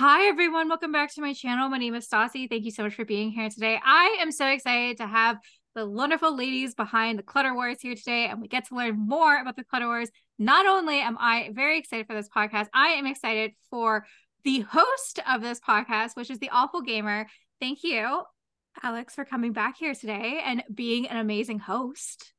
Hi, everyone. Welcome back to my channel. My name is Stassi. Thank you so much for being here today. I am so excited to have the wonderful ladies behind the Clutter Wars here today, and we get to learn more about the Clutter Wars. Not only am I very excited for this podcast, I am excited for the host of this podcast, which is the Awful Gaymer. Thank you, Alex, for coming back here today and being an amazing host.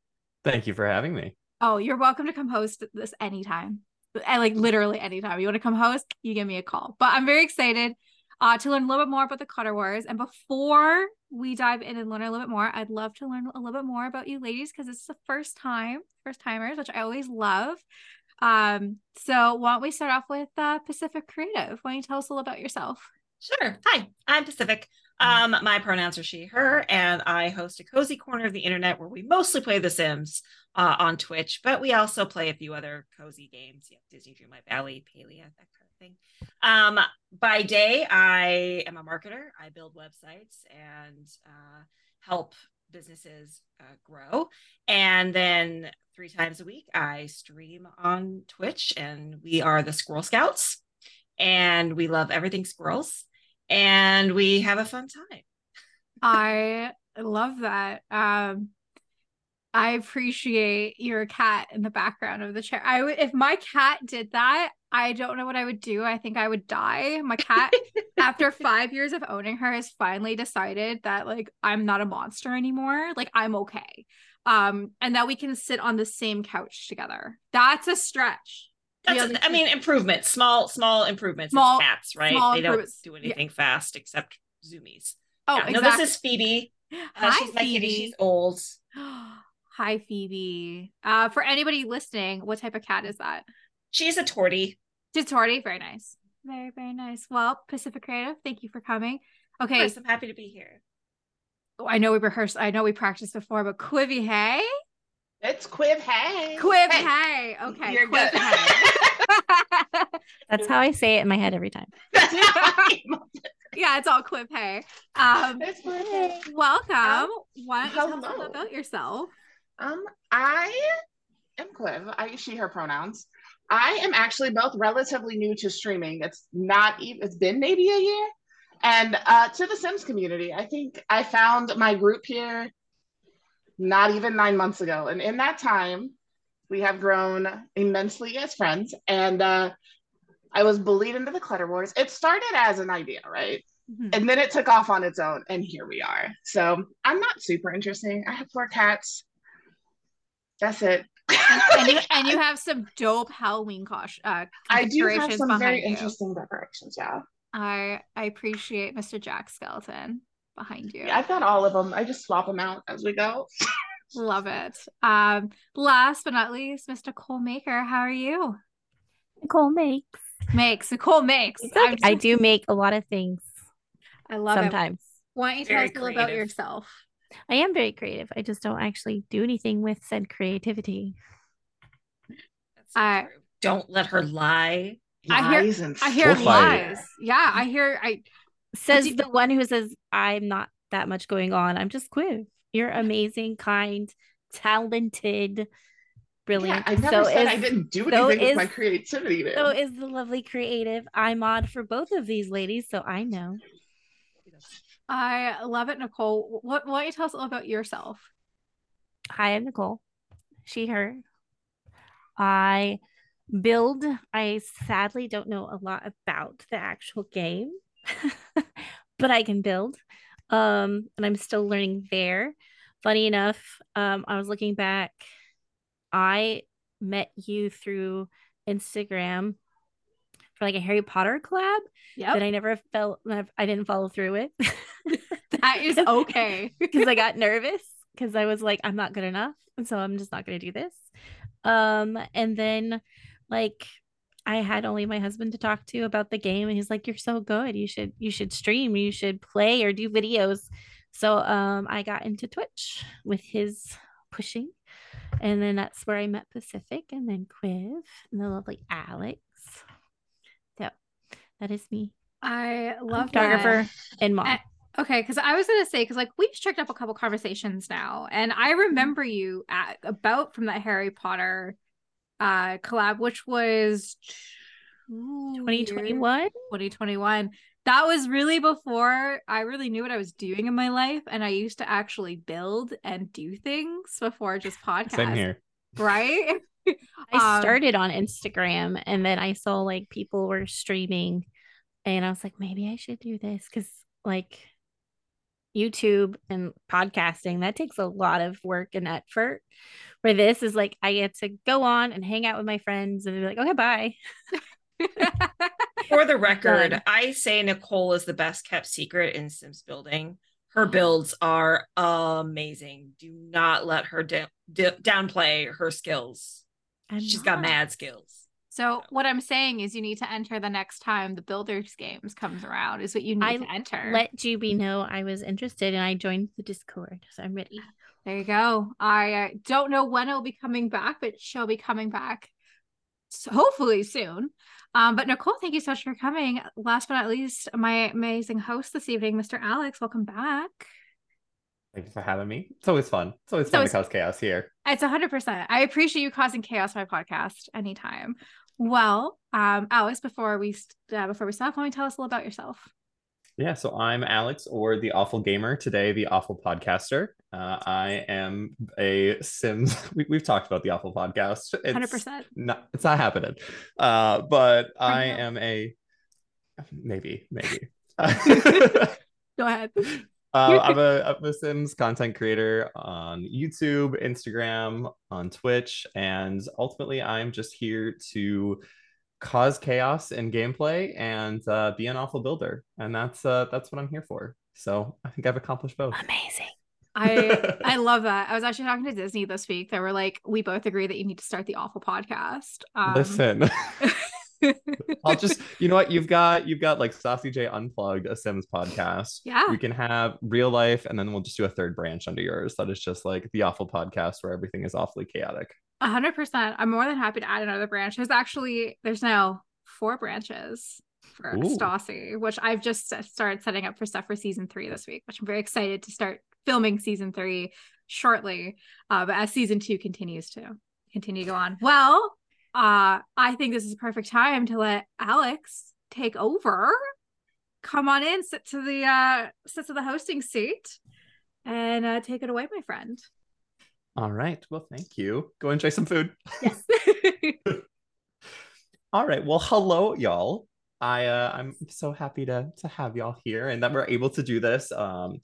Thank you for having me. Oh, you're welcome to come host this anytime. I like literally anytime you want to come host, you give me a call. But I'm very excited uh, to learn a little bit more about the Clutter Wars. And before we dive in and learn a little bit more, I'd love to learn a little bit more about you ladies because it's the first time, first timers, which I always love. Um, so why don't we start off with uh, Pacific Creative? Why don't you tell us a little about yourself? Sure. Hi, I'm Pacific. Um, my pronouns are she, her, and I host a cozy corner of the internet where we mostly play The Sims uh, on Twitch, but we also play a few other cozy games, yeah, Disney Dreamlight Valley, Palia, that kind of thing. Um, by day, I am a marketer. I build websites and uh, help businesses uh, grow. And then three times a week, I stream on Twitch, and we are the Squirrel Scouts, and we love everything squirrels and we have a fun time. I love that. Um, I appreciate your cat in the background of the chair. I would if my cat did that, I don't know what I would do. I think I would die. My cat, after five years of owning her, has finally decided that like I'm not a monster anymore. Like I'm okay. Um, and that we can sit on the same couch together. That's a stretch. That's, I mean, improvements, small, small improvements. Small, it's cats, right? They don't do anything yeah. fast except zoomies. Oh, yeah. exactly. no, this is Phoebe. Uh, Hi, she's Phoebe. kitty. She's old. Hi, Phoebe. Uh, for anybody listening, what type of cat is that? She's a tortie. She's tortie. Very nice. Very, very nice. Well, Pacific Creative, thank you for coming. Okay. Course, I'm happy to be here. Oh, I know we rehearsed, I know we practiced before, but Quivy, hey? It's Quiv Hey. Quiv Hey. hey. Okay. You're Quiv good. Hey. That's how I say it in my head every time. yeah, it's all Quiv Hey. Um, welcome. Um, Why don't you tell us about yourself? Um, I am Quiv. I use she, her pronouns. I am actually both relatively new to streaming. It's not even, it's been maybe a year. And uh, to the Sims community, I think I found my group here not even nine months ago. And in that time, we have grown immensely as friends. And uh, I was bullied into the Clutter Wars. It started as an idea, right? Mm-hmm. And then it took off on its own, and here we are. So I'm not super interesting. I have four cats. That's it. and, you, and, you, have some dope Halloween cosh. Uh, I do have some very you. interesting decorations. Yeah. I I appreciate Mr. Jack Skeleton behind you. Yeah, I've got all of them. I just swap them out as we go. Love it. Um, last but not least, Mr. Cole Maker, how are you? Nichole makes. Makes. Nichole makes. Okay. I do make a lot of things. I love sometimes. it. Sometimes. Why don't you tell us a little about yourself? I am very creative. I just don't actually do anything with said creativity. I don't let her lie. I hear, I hear lies. Yeah, I hear. I says you- the one who says I'm not that much going on. I'm just Quiv. You're amazing, kind, talented, brilliant. Yeah, I never so said is, I didn't do anything so with is, my creativity. There. So is the lovely creative. I'm odd for both of these ladies, so I know. I love it, Nichole. What why don't you tell us all about yourself? Hi, I'm Nichole. She, her. I build. I sadly don't know a lot about the actual game. but I can build. Um, and I'm still learning there. Funny enough, um, I was looking back. I met you through Instagram for like a Harry Potter collab yep. that I never felt I didn't follow through with. that is okay because I got nervous because I was like I'm not good enough, and so I'm just not going to do this. Um, and then like I had only my husband to talk to about the game and he's like you're so good. You should you should stream. You should play or do videos. So um I got into Twitch with his pushing and then that's where I met Pacific and then Quiv and the lovely Alex. So that is me. I love photographer and mom. I- Okay, because I was gonna say because like we've checked up a couple conversations now, and I mm-hmm. remember you at about from that Harry Potter uh collab, which was 2021. 2021. That was really before I really knew what I was doing in my life. And I used to actually build and do things before just podcasts. Same here. Right? I Um, started on Instagram and then I saw like people were streaming and I was like, maybe I should do this because like YouTube and podcasting, that takes a lot of work and effort. Where this is like, I get to go on and hang out with my friends and be like, okay, bye. For the record, Done. I say Nichole is the best kept secret in Sims building. Her builds are amazing. Do not let her da- da- downplay her skills. I'm She's not. got mad skills. So what I'm saying is you need to enter the next time the builders games comes around is what you need I to enter. Let Juby know I was interested and I joined the Discord. So I'm ready. There you go. I uh, don't know when it'll be coming back, but she'll be coming back so hopefully soon. Um, but Nichole, thank you so much for coming. Last but not least, my amazing host this evening, Mr. Alex. Welcome back. Thank you for having me. It's always fun. It's always It's fun always- to cause chaos here. It's hundred percent. I appreciate you causing chaos my podcast anytime. Well, um, Alex, before we uh, before we stop, why don't you tell us a little about yourself? Yeah, so I'm Alex, or the Awful Gaymer. Today, the Awful Podcaster. Uh, I am a Sims. We, we've talked about the Awful Podcast. It's Hundred percent. Not, it's not happening. Uh, but I now. am a maybe, maybe. Go ahead. Uh, I'm a I'm a Sims content creator on YouTube, Instagram, on Twitch, and ultimately I'm just here to cause chaos in gameplay and uh, be an awful builder, and that's uh, that's what I'm here for. So I think I've accomplished both. Amazing. I I love that. I was actually talking to Disney this week. They were like, we both agree that you need to start the awful podcast. Um, Listen, I'll just you know what you've got you've got like Stassi J Unplugged, a Sims podcast. Yeah. we can have real life, and then we'll just do a third branch under yours. That is just like the awful podcast where everything is awfully chaotic. A hundred percent. I'm more than happy to add another branch. There's actually there's now four branches for Ooh. Stassi, which I've just started setting up for stuff for season three this week, which I'm very excited to start filming season three shortly. Uh, but as season two continues to continue to go on. Well, uh, I think this is a perfect time to let Alex take over. Come on in, sit to the uh sit to the hosting seat and uh take it away, my friend. All right. Well, thank you. Go enjoy some food. Yes. All right. Well, hello, y'all. I uh, I'm so happy to to have y'all here and that we're able to do this. Um,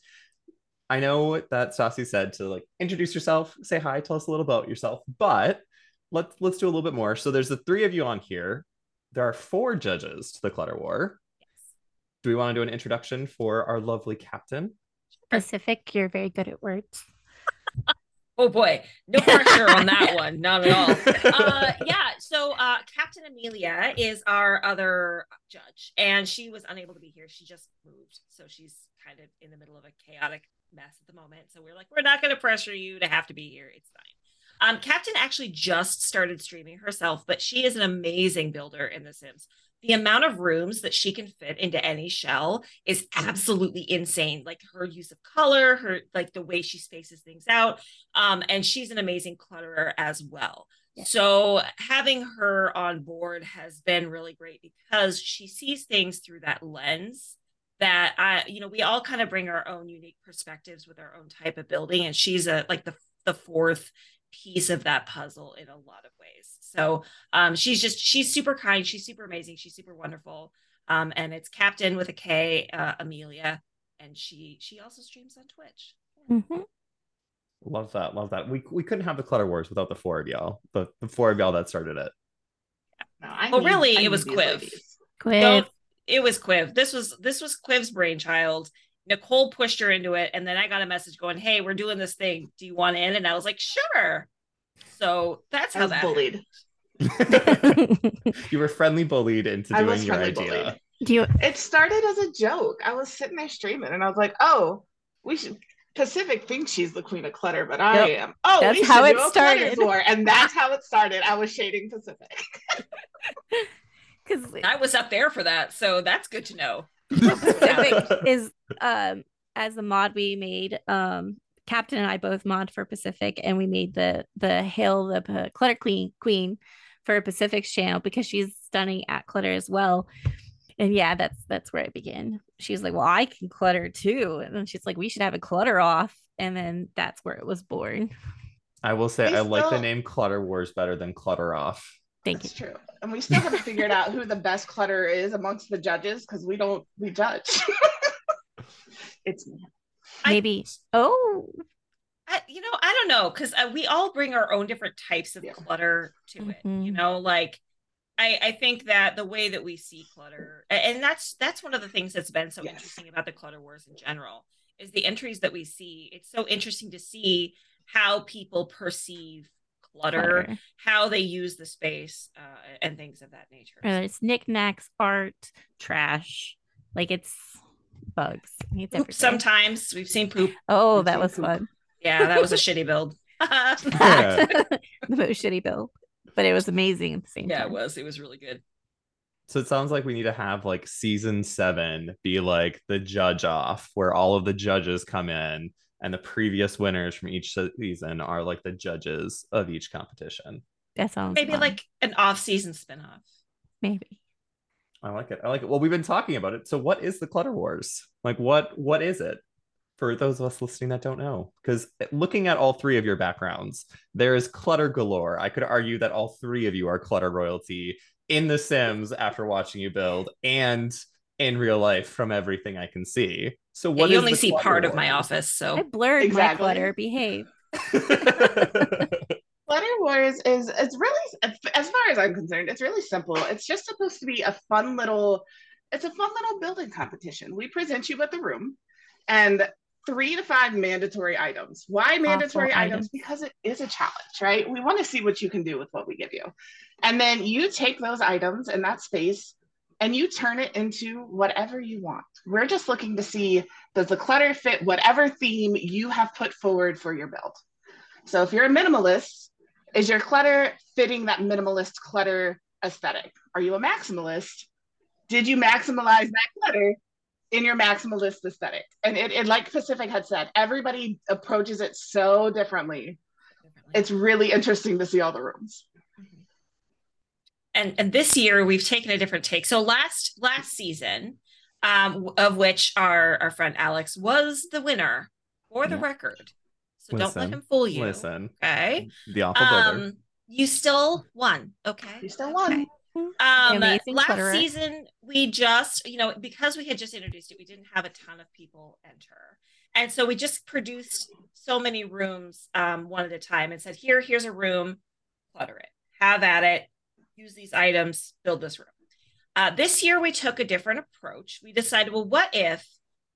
I know that Stassi said to like introduce yourself, say hi, tell us a little about yourself, but let's let's do a little bit more. So there's the three of you on here. There are four judges to the Clutter War. Yes. Do we want to do an introduction for our lovely captain? Pacific, you're very good at words. Oh boy, no pressure on that one, not at all. Uh, yeah, so uh, Kaptain Amelia is our other judge, and she was unable to be here. She just moved, so she's kind of in the middle of a chaotic mess at the moment. So we're like, we're not going to pressure you to have to be here. It's fine. Um, Captain actually just started streaming herself, but she is an amazing builder in The Sims. The amount of rooms that she can fit into any shell is absolutely insane. Like her use of color, her like the way she spaces things out um, and she's an amazing clutterer as well. So having her on board has been really great because she sees things through that lens that I, you know, we all kind of bring our own unique perspectives with our own type of building, and she's a like the the fourth piece of that puzzle in a lot of ways. So um, she's just she's super kind, she's super amazing, she's super wonderful. Um, and it's Captain with a K, uh, Amelia, and she she also streams on Twitch. Mhm. Love that. Love that. We we couldn't have the Clutter Wars without the four of y'all. The the four of y'all that started it. No, I Oh, need- really? I It was Quiv. Quiv. No, it was Quiv. This was this was Quiv's brainchild. Nichole pushed her into it, and then I got a message going, "Hey, we're doing this thing. Do you want in?" And I was like, "Sure." So that's I how was that. bullied. you were friendly bullied into I doing your idea. bullied. Do you It started as a joke. I was sitting there streaming and I was like, oh, we should. Pacific thinks she's the queen of clutter, but I Yep. am. Oh, That's we should how do it a started. Clutter War. And that's how it started. I was shading Pacific. because I was up there for that, so that's good to know. Pacific is um as a mod we made um Captain and I both mod for Pacific and we made the the Hail the P- Clutter Queen Queen for Pacific's channel because she's stunning at clutter as well. And yeah, that's that's where it began. She's like, "Well, I can clutter too," and then she's like, "We should have a clutter off," and then that's where it was born. I will say We I like the name Clutter Wars better than Clutter Off. Thank That's you. true. And we still haven't figured out who the best clutter is amongst the judges because we don't we judge. it's me. I- Maybe. Oh, I, you know, I don't know because uh, we all bring our own different types of Yeah. clutter to it. You know, like I, I think that the way that we see clutter, and that's that's one of the things that's been so Yes. interesting about the clutter wars in general, is the entries that we see. It's so interesting to see how people perceive clutter, clutter. how they use the space, uh, and things of that nature. Whether it's knickknacks, art, trash, like it's bugs. It's Poop sometimes we've seen poop. Oh, We've that was poop. fun. Yeah, that was a shitty build. yeah, the most shitty build, but it was amazing at the same it time. was. It was really good. So it sounds like we need to have like season seven be like the judge off, where all of the judges come in and the previous winners from each season are like the judges of each competition. That sounds Maybe fun. like an off-season spinoff. maybe. I like it. I like it. Well, we've been talking about it. So what is the Clutter Wars? Like what what is it? For those of us listening that don't know, because eh, looking at all three of your backgrounds, there is clutter galore. I could argue that all three of you are clutter royalty in The Sims after watching you build and in real life from everything I can see. So Yeah, what you is only see Clutter part of my office, so I blurred my Exactly. clutter. Behave. Clutter Wars is it's really as far as I'm concerned, it's really simple. It's just supposed to be a fun little it's a fun little building competition. We present you with the room and three to five mandatory items. Why mandatory items? items. Because it is a challenge, right? We want to see what you can do with what we give you. And then you take those items in that space and you turn it into whatever you want. We're just looking to see does the clutter fit whatever theme you have put forward for your build. So if you're a minimalist, is your clutter fitting that minimalist clutter aesthetic? Are you a maximalist? Did you maximize that clutter in your maximalist aesthetic? And it, it like Pacific had said, everybody approaches it so differently. It's really interesting to see all the rooms. And and this year we've taken a different take. So last last season, um, of which our our friend Alex was the winner for the Yeah. record. So don't let him fool you. Listen, Okay. the awful builder. Um, you still won. Okay. You still won. Um, amazing last clutterer. season we just, you know, because we had just introduced it, we didn't have a ton of people enter, and so we just produced so many rooms um, one at a time and said, "Here, here's a room, clutter it, have at it, use these items, build this room." Uh, this year we took a different approach. We decided, well, what if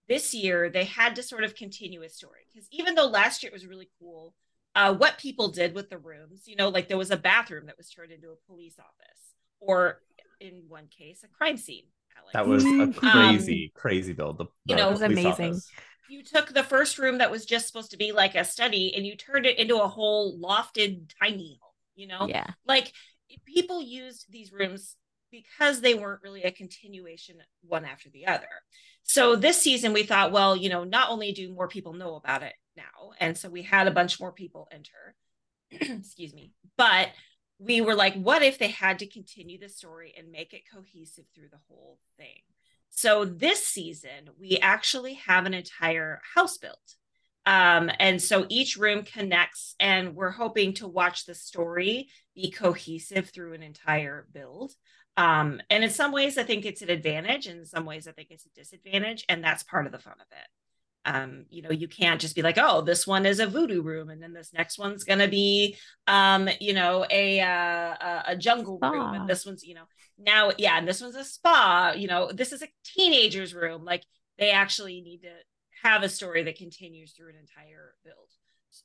this year they had to sort of continue a story? Because even though last year it was really cool, uh, what people did with the rooms, you know, like there was a bathroom that was turned into a police office, or in one case, a crime scene. Alex. that was a Um, crazy, crazy build. The, you know, It was amazing. office. you took the first room that was just supposed to be like a study and you turned it into a whole lofted tiny home, you know? Yeah. Like people used these rooms because they weren't really a continuation one after the other. So this season we thought, well, you know, not only do more people know about it now, and so we had a bunch more people enter. Excuse me. But we were like, what if they had to continue the story and make it cohesive through the whole thing? So this season, we actually have an entire house built. Um, and so each room connects, and we're hoping to watch the story be cohesive through an entire build. Um, and in some ways, I think it's an advantage, and in some ways, I think it's a disadvantage, and that's part of the fun of it. Um, you know, you can't just be like, oh, this one is a voodoo room, and then this next one's gonna be, um, you know, a uh, a, a jungle room, and this one's, you know, now, yeah, and this one's a spa. You know, this is a teenager's room. Like they actually need to have a story that continues through an entire build.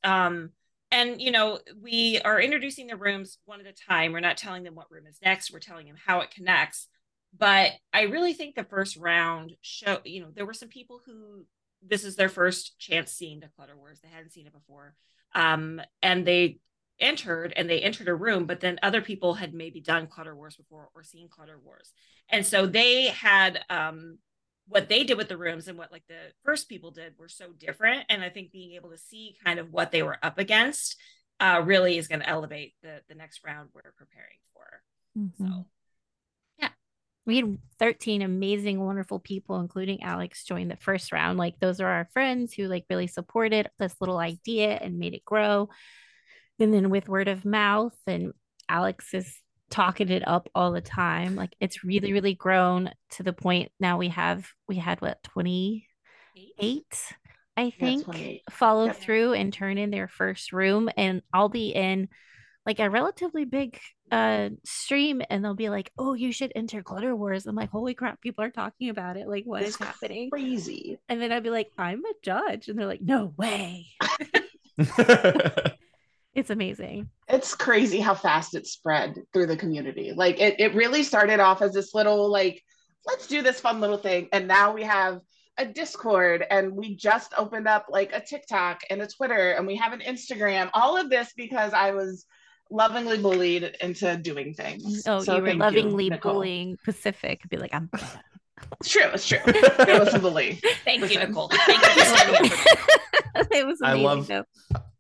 Um, and you know, we are introducing the rooms one at a time. We're not telling them what room is next. We're telling them how it connects. But I really think the first round show, you know, there were some people who this is their first chance seeing the Clutter Wars. They hadn't seen it before. Um, and they entered and they entered a room, but then other people had maybe done Clutter Wars before or seen Clutter Wars. And so they had um what they did with the rooms and what like the first people did were so different. And I think being able to see kind of what they were up against uh really is going to elevate the the next round we're preparing for. Mhm. So we had 13 amazing, wonderful people, including Alex, join the first round. Like those are our friends who like really supported this little idea and made it grow. And then with word of mouth, and Alex is talking it up all the time. Like it's really, really grown to the point now we have we had what 28, I think, 28. follow Yep. through and turn in their first room. And I'll be in like a relatively big uh stream and they'll be like, Oh, you should enter Clutter Wars. I'm like, holy crap, people are talking about it. Like, what is It's happening? Crazy. And then I'd be like, I'm a judge. And they're like, No way. It's amazing. It's crazy how fast it spread through the community. Like it, it really started off as this little like, let's do this fun little thing. And now we have a Discord and we just opened up like a TikTok and a Twitter and we have an Instagram. All of this because I was lovingly bullied into doing things. Oh, So you were lovingly Nichole. bullying Pacific. Be like, I'm It's true, it's true. It was a bully. Thank you, Nichole. Thank you for standing up for me. it was I love- though.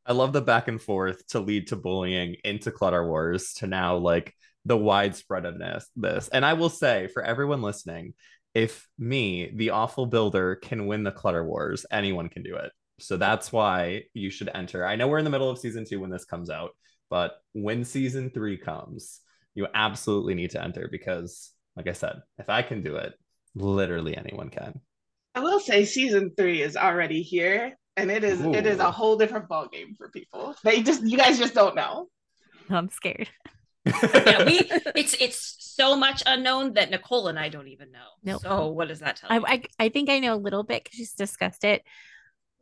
I love the back and forth to lead to bullying into Clutter Wars to now like the widespread of this. This and I will say for everyone listening, if me, the awful builder, can win the Clutter Wars, anyone can do it. So that's why you should enter. I know we're in the middle of season two when this comes out, but when season three comes, you absolutely need to enter because, like I said, if I can do it, literally anyone can. I will say season three is already here. And it is it is a whole different ball game for people. They just you guys just don't know. I'm scared. Yeah, we it's it's so much unknown that Nichole and I don't even know. Nope. So what does that tell I, you? I I think I know a little bit because she's discussed it,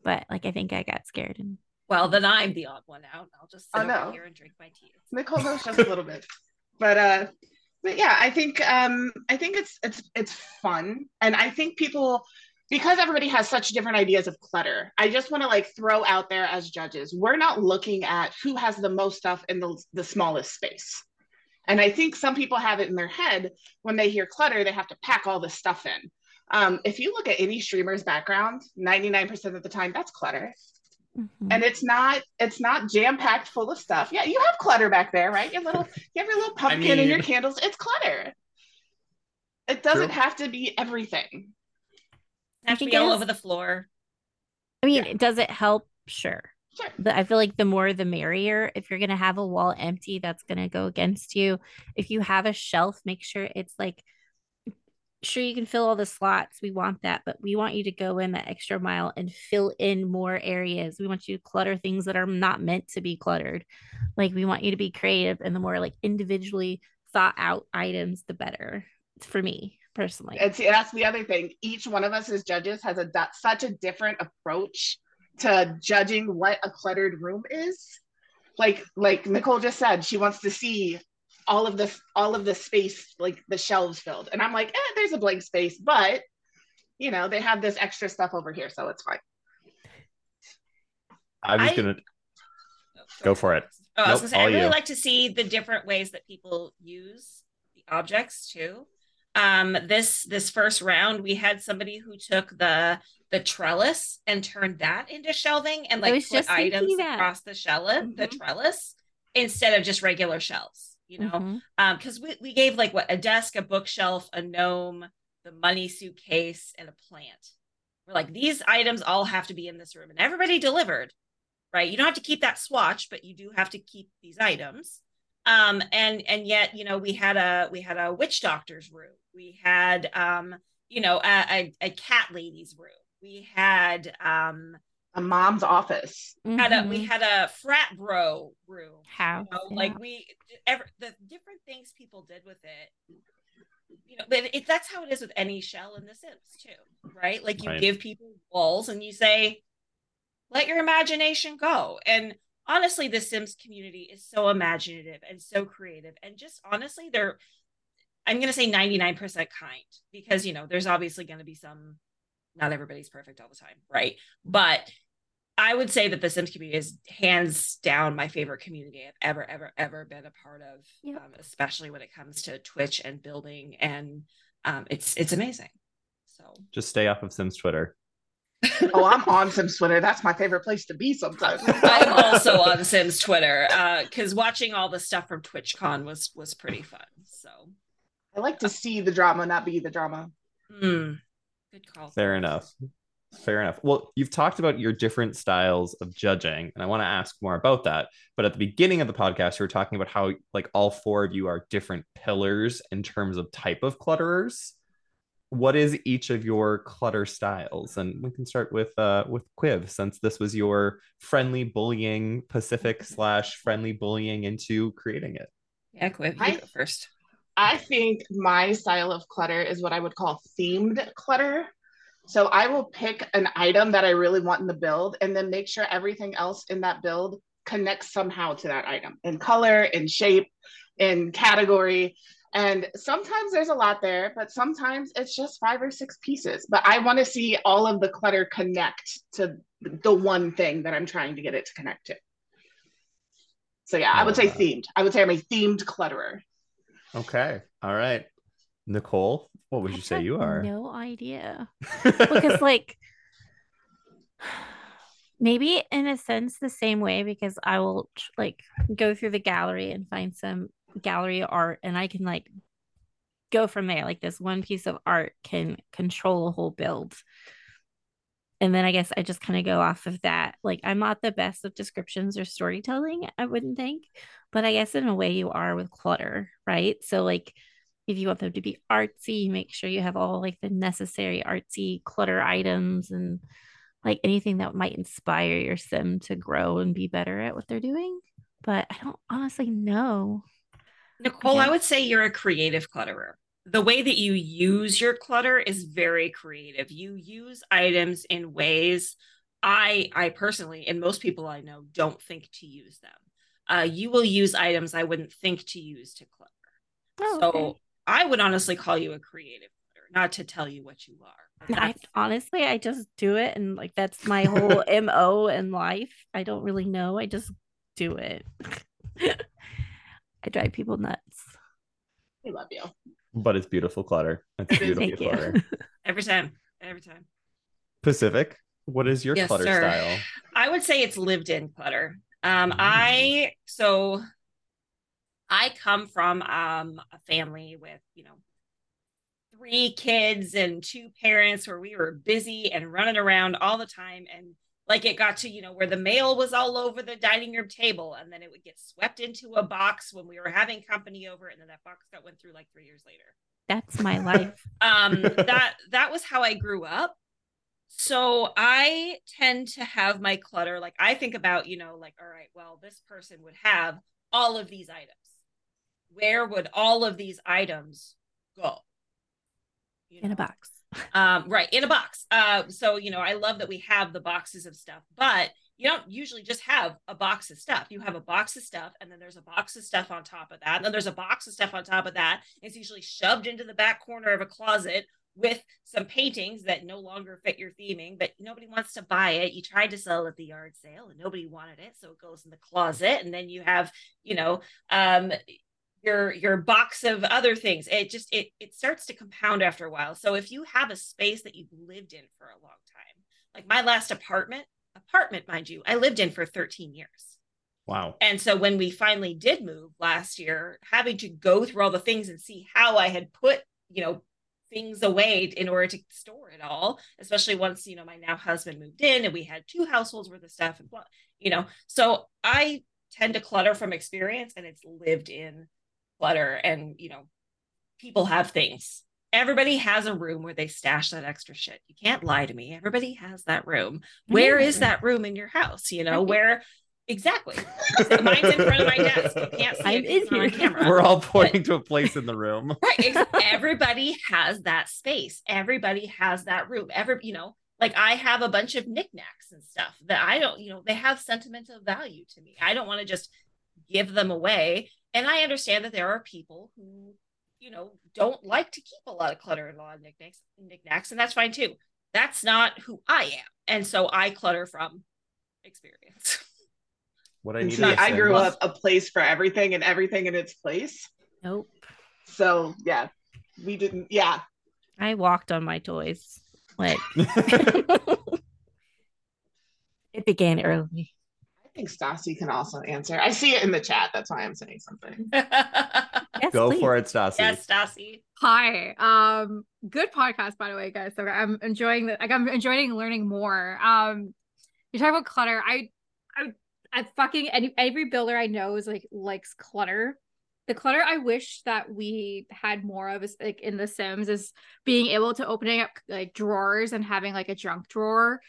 but like I think I got scared and well, then I'm the odd one out. I'll just sit I over here and drink my tea. Nichole knows just a little bit, but uh, but yeah, I think um, I think it's it's it's fun, and I think people because everybody has such different ideas of clutter. I just want to like throw out there as judges, we're not looking at who has the most stuff in the the smallest space, and I think some people have it in their head when they hear clutter, they have to pack all this stuff in. Um, if you look at any streamer's background, 99% of the time, that's clutter Mhm. and it's not it's not jam packed full of stuff. Yeah, you have clutter back there, right? Your little you have your little pumpkin and your candles. It's clutter. It doesn't True. have to be everything. Have to be all over the floor. I mean, Yeah. does it help? Sure. Sure. But I feel like the more the merrier. If you're gonna have a wall empty, that's gonna go against you. If you have a shelf, make sure it's like sure you can fill all the slots. We want that, but we want you to go in that extra mile and fill in more areas. We want you to clutter things that are not meant to be cluttered. Like we want you to be creative and the more like individually thought out items, the better. For me personally. And see, that's the other thing. Each one of us as judges has a such a different approach to judging what a cluttered room is. Like like Nichole just said, she wants to see all of this all of the space, like the shelves filled. And I'm like, eh, there's a blank space, but you know, they have this extra stuff over here, so it's fine. I'm just I- gonna Go for it. Oh, I was gonna say I really you. like to see the different ways that people use the objects too. Um, this this first round, we had somebody who took the the trellis and turned that into shelving and like put just items across the shell the Mhm. trellis instead of just regular shelves. You know, Mhm. um because we, we gave like what a desk a bookshelf a gnome the money suitcase and a plant we're like these items all have to be in this room and everybody delivered right you don't have to keep that swatch but you do have to keep these items um and and yet you know we had a we had a witch doctor's room we had um you know a, a, a cat lady's room we had um A mom's office. had a we had a frat bro room How? you know, Yeah. like we ever the different things people did with it you know but it, that's how it is with any shell in the sims too right like you Right. give people walls and you say let your imagination go and honestly the sims community is so imaginative and so creative and just honestly they're i'm going to say 99% kind because you know there's obviously going to be some not everybody's perfect all the time right but I would say that the Sims community is hands down my favorite community I've ever, ever, ever been a part of, Yep. um, especially when it comes to Twitch and building, and um, it's it's amazing. So just stay off of Sims Twitter. Oh, I'm on Sims Twitter. That's my favorite place to be sometimes. I'm also on Sims Twitter because watching all the stuff from TwitchCon was was pretty fun. So I like to see the drama, not be the drama. Hmm. Good call. Fair enough. Fair enough. Well, you've talked about your different styles of judging, and I want to ask more about that. But at the beginning of the podcast, you were talking about how like all four of you are different pillars in terms of type of clutterers. What is each of your clutter styles? And we can start with uh with Quiv, since this was your friendly bullying Pacific slash friendly bullying into creating it. Yeah, Quiv, you I- go first. I think my style of clutter is what I would call themed clutter. So I will pick an item that I really want in the build and then make sure everything else in that build connects somehow to that item in color, in shape, in category. And sometimes there's a lot there, but sometimes it's just five or six pieces. But I want to see all of the clutter connect to the one thing that I'm trying to get it to connect to. So yeah, I would say that. themed. I would say I'm a themed clutterer. Okay. All right. Nichole, what would I you say you are? No idea. because like maybe in a sense the same way because I will like go through the gallery and find some gallery art and I can like go from there like this one piece of art can control a whole build and then I guess I just kind of go off of that like I'm not the best with descriptions or storytelling I wouldn't think but I guess in a way you are with clutter right so like if you want them to be artsy, make sure you have all like the necessary artsy clutter items and like anything that might inspire your sim to grow and be better at what they're doing. But I don't honestly know. Nichole, I would say you're a creative clutterer. The way that you use your clutter is very creative. You use items in ways I I personally and most people I know don't think to use them. Uh, you will use items I wouldn't think to use to clutter. Oh, so okay. I would honestly call you a creative clutter, not to tell you what you are. I honestly I just do it and like that's my whole MO in life. I don't really know. I just do it. I drive people nuts. I love you. But it's beautiful clutter. It's beautiful Thank you. clutter. every time, every time. Pacific, what is your Yes, clutter sir. style? I would say it's lived in clutter. Um, Mm. I so I come from um a family with, you know, three kids and two parents where we were busy and running around all the time and like it got to you know where the mail was all over the dining room table and then it would get swept into a box when we were having company over and then that box got went through like three years later. That's my life. um that that was how i grew up. So i tend to have my clutter like i think about you know like all right well this person would have all of these items. Where would all of these items go? You in a box. Um right in a box. Uh so you know i love that we have the boxes of stuff but you don't usually just have a box of stuff. You have a box of stuff and then there's a box of stuff on top of that and then there's a box of stuff on top of that. It's usually shoved into the back corner of a closet with some paintings that no longer fit your theming but nobody wants to buy it. You tried to sell at the yard sale and nobody wanted it so it goes in the closet and then you have you know um your your box of other things. It just it it starts to compound after a while. So if you have a space that you've lived in for a long time like my last apartment apartment mind you i lived in for 13 years. Wow. and so when we finally did move last year having to go through all the things and see how i had put you know things away in order to store it all especially once you know my now husband moved in and we had two households worth of stuff and you know. So i tend to clutter from experience and it's lived in clutter and you know people have things. Everybody has a room where they stash that extra shit. You can't lie to me. Everybody has that room. Where is Yeah. that room in your house? You know Right. where exactly. Mine's in front of my desk. You can't see I'm it 'cause it's in not on camera. We're all pointing to a place in the room. right ex- everybody has that space. Everybody has that room. Every you know like i have a bunch of knickknacks and stuff that i don't you know they have sentimental value to me. I don't want to just give them away and i understand that there are people who you know don't like to keep a lot of clutter and a lot of knickknacks knickknacks and that's fine too that's not who i am and so i clutter from experience What I And need see, is a I grew up a place for everything and everything in its place. Nope. So yeah, we didn't. Yeah, I walked on my toys. Like it began early. I think Stassi can also answer. I see it in the chat. That's why I'm saying something. Yes, Go please. for it, Stassi. Yes, Stassi. Hi. Um, good podcast, by the way, guys. So I'm enjoying the like I'm enjoying learning more. Um, you talk about clutter. I, I, I fucking any every builder I know is like likes clutter. The clutter I wish that we had more of is like in The Sims is being able to opening up like drawers and having like a junk drawer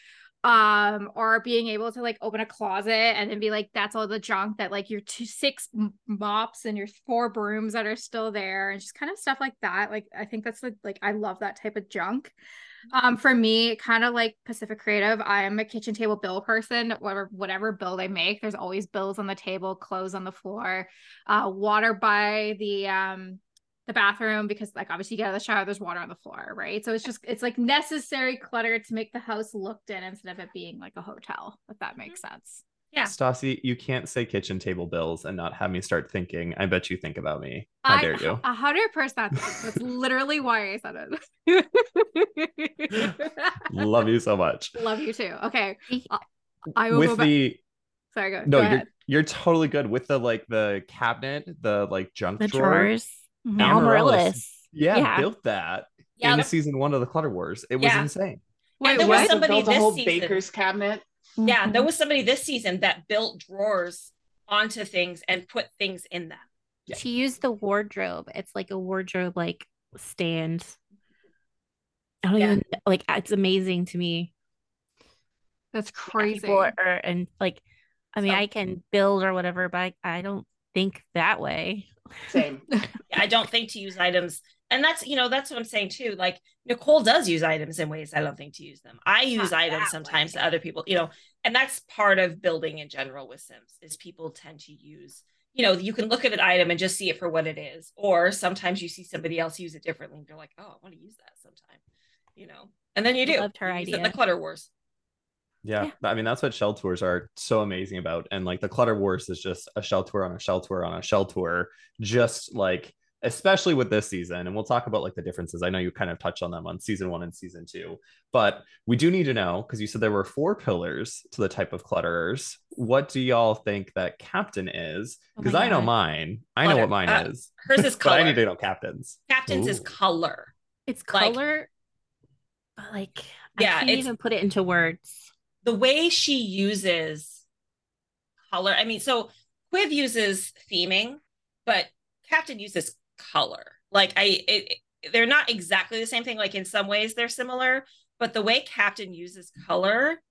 um or being able to like open a closet and then be like that's all the junk that like your two six mops and your four brooms that are still there and just kind of stuff like that like i think that's like, like i love that type of junk. Um for me kind of like pacific creative i am a kitchen table bill person whatever whatever bill they make there's always bills on the table clothes on the floor uh water by the um the bathroom because like obviously you get out of the shower there's water on the floor right so it's just it's like necessary clutter to make the house looked in instead of it being like a hotel if that makes mm-hmm. sense Yeah. Stassi, you can't say kitchen table bills and not have me start thinking. I bet you think about me. How I- dare you? a hundred percent that's literally why i said it Love you so much. love you too okay He- I- i will go With back the sorry go, no, go you're you're totally good with the like the cabinet, the like junk The drawer. drawers. Mhm. Amaryllis. Amaryllis. Yeah, Yeah. built that Yeah, in the- season one of the Clutter Wars. It was Yeah. insane. Wait, there was somebody built a this whole season- baker's cabinet. yeah, Mhm. there was somebody this season that built drawers onto things and put things in them. Yeah. She used the wardrobe. It's like a wardrobe like stand. I don't Yeah. even like it's amazing to me. that's crazy People are, are- and like I mean So- I can build or whatever, but I, I don't think that way. Same. I don't think to use items. And that's, you know, that's what I'm saying too. Like Nichole does use items in ways I don't think to use them. I use Not items sometimes way. that other people, you know, and that's part of building in general with Sims is people tend to use, you know, you can look at an item and just see it for what it is. Or sometimes you see somebody else use it differently and you're like, oh, I want to use that sometime, you know, and then you do. Loved her You use it in idea. the Clutter Wars. Yeah, I mean that's what shell tours are so amazing about, and like the Clutter Wars is just a shell tour on a shell tour on a shell tour, just like especially with this season, and we'll talk about like the differences. I know you kind of touched on them on season one and season two, but we do need to know because you said there were four pillars to the type of clutterers. What do y'all think that captain is? Oh Because I know God. mine. I know what mine Uh, is, Hers is color. but I need to know captains. Captain's is color. It's Like- color, but like Yeah, I can't even put it into words. The way she uses color i mean so quiv uses theming but captain uses color like i it, they're not exactly the same thing like in some ways they're similar but the way captain uses color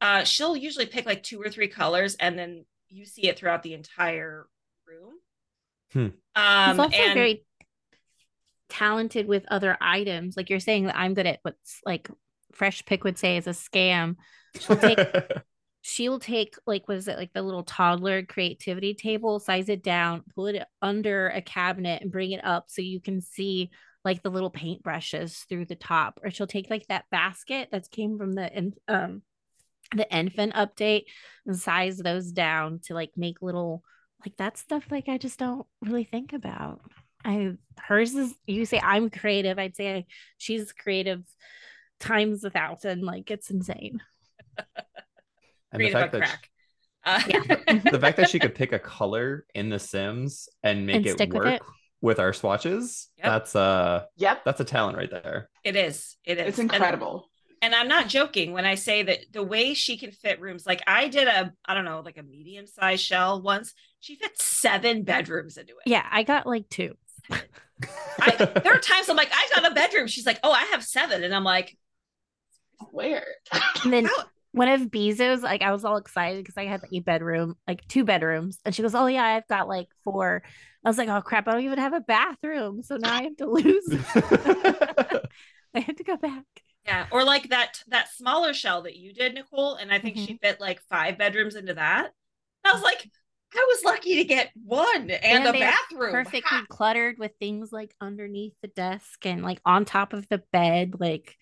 uh she'll usually pick like two or three colors and then you see it throughout the entire room Hmm. um He's also and very talented with other items. Like you're saying that I'm good at what's like Fresh Pick would say is a scam. She'll take she'll take like what is it like the little toddler creativity table size it down pull it under a cabinet and bring it up so you can see like the little paintbrushes through the top or she'll take like that basket that came from the um the infant update and size those down to like make little like that stuff like i just don't really think about i hers is you say i'm creative i'd say she's creative times a thousand like it's insane and the fact that crack uh, Yeah. the fact that she could pick a color in the Sims and make And it stick with work it. with our swatches, Yep. that's uh Yep. that's a talent right there. it is it is It's And- incredible. and I'm not joking when I say that the way she can fit rooms, like I did a, I don't know, like a medium sized shell once. She fit seven bedrooms into it. yeah i got like two I, there are times I'm like, I got a bedroom. She's like, oh, I have seven. And I'm like, Where? And then one of Bezo's, like I was all excited because I had like a bedroom, like two bedrooms. And she goes, Oh yeah, I've got like four. I was like, Oh crap, I don't even have a bathroom. So now I have to lose. I had to go back. yeah. Or like that, that smaller shell that you did, Nichole. And I think she Mm-hmm. fit like five bedrooms into that. I was like, I was lucky to get one and, And a bathroom. Perfectly cluttered with things like underneath the desk and like on top of the bed, like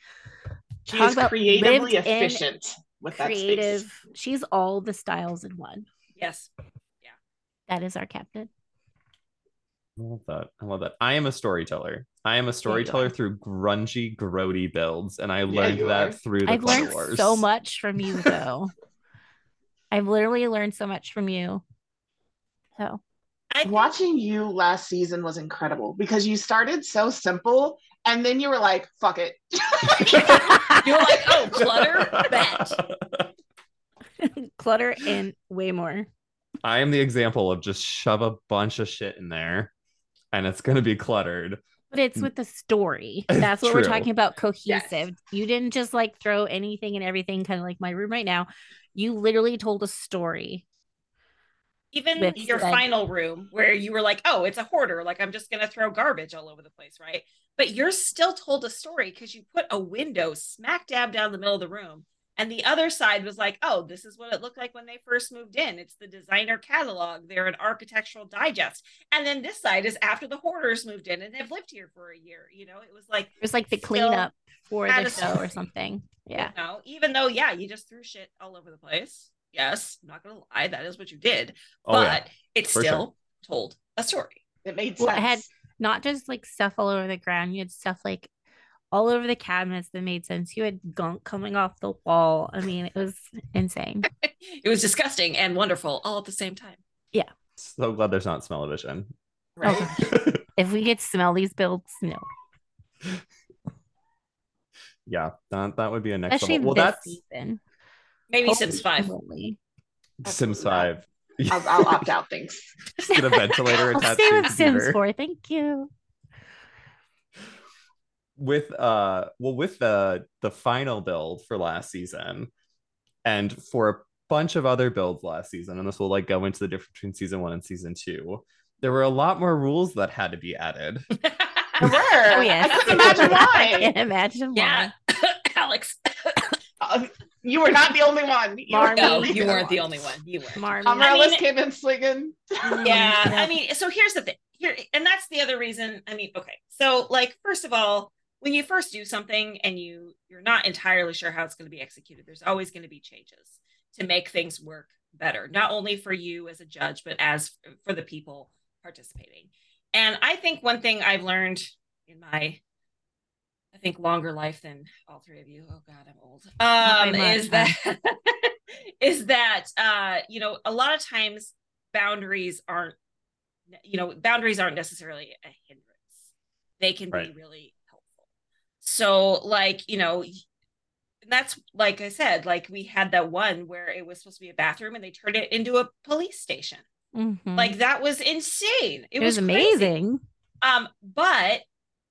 She Talk is about creatively efficient with that creative. space. She's all the styles in one. Yes. Yeah. That is our captain. I love that. I love that. I am a storyteller. I am a storyteller are. through grungy, grody builds, and I learned you that are. through the I've Clutter learned Wars. so much from you though. I've literally learned so much from you. So I think- Watching you last season was incredible because you started so simple and then you were like, fuck it. You're like, oh, clutter, bet. Clutter and way more. I am the example of just shove a bunch of shit in there and it's going to be cluttered. But it's with the story. That's what we're talking about cohesive. You didn't just like throw anything and everything, kind of like my room right now. You literally told a story. Even your final room where you were like, oh, it's a hoarder. Like, I'm just going to throw garbage all over the place, right? But you're still told a story because you put a window smack dab down the middle of the room. And the other side was like, oh, this is what it looked like when they first moved in. It's the designer catalog. They're an architectural digest. And then this side is after the hoarders moved in and they've lived here for a year. You know, it was like, It was like the cleanup for the show or something. Yeah. you know, even though, yeah, you just threw shit all over the place. Yes, I'm not going to lie. That is what you did. Oh, but yeah. it For still told a story. It made Well, sense. it had not just like stuff all over the ground, you had stuff like all over the cabinets that made sense. You had gunk coming off the wall. I mean, it was insane. it was disgusting and wonderful all at the same time. Yeah. So glad there's not smell vision. right? Oh, if we could smell these builds, no. yeah, that, that would be a next Especially level. Well, this that's season. Maybe Sims 5. Hopefully. Sims 5. I'll, I'll opt out. Thanks. Just get a ventilator I'll attached stay with Sims 4. Thank you. with uh well with the the final build for last season and for a bunch of other builds last season and this will like go into the difference between season one and season two there were a lot more rules that had to be added There were. Oh, yes. I couldn't imagine I why. can't imagine yeah. why. Alex. Uh, you were not the only one. You, Marm, no, you weren't the only one. You weren't. Marmy. Amaryllis I mean- came in slinging. yeah Mm, i mean so here's the thing here and that's the other reason i mean okay so like first of all when you first do something and you you're not entirely sure how it's going to be executed there's always going to be changes to make things work better not only for you as a judge but as for the people participating and i think one thing i've learned in my i think longer life than all three of you oh god i'm old um much, is that is that uh you know a lot of times boundaries aren't you know boundaries aren't necessarily a hindrance they can Right. be really helpful so like you know that's like i said like we had that one where it was supposed to be a bathroom and they turned it into a police station Mhm. like that was insane it, it was, crazy. amazing. um but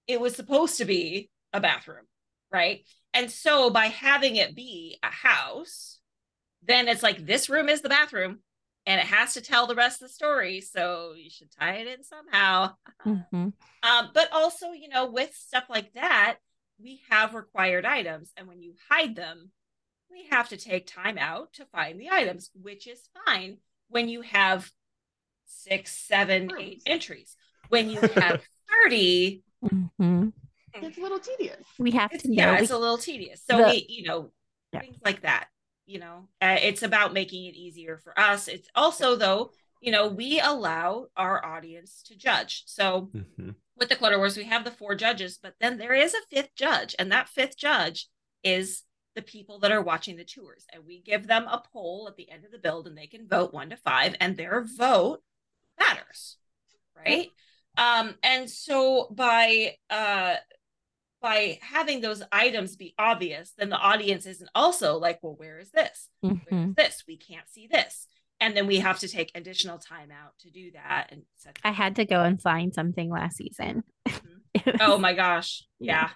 it was supposed to be a bathroom right? And so by having it be a house then it's like this room is the bathroom and it has to tell the rest of the story. So you should tie it in somehow. Mhm. um, but also you know with stuff like that we have required items. And when you hide them we have to take time out to find the items which is fine when you have six seven eight entries. When you have 30 Mhm. It's a little tedious. We have it's, to know. yeah it's a little tedious so the- we you know Yeah. things like that you know uh, it's about making it easier for us it's also though you know we allow our audience to judge so Mhm. with the Clutter Wars, we have the four judges, but then there is a fifth judge, and that fifth judge is the people that are watching the tours. And we give them a poll at the end of the build, and they can vote one to five, and their vote matters, right? Um, and so by uh by having those items be obvious, then the audience isn't also like, well, where is this? Where is Mhm. this? We can't see this. And then we have to take additional time out to do that. And such. I had to go and find something last season. It was- oh my gosh. Yeah. Yeah.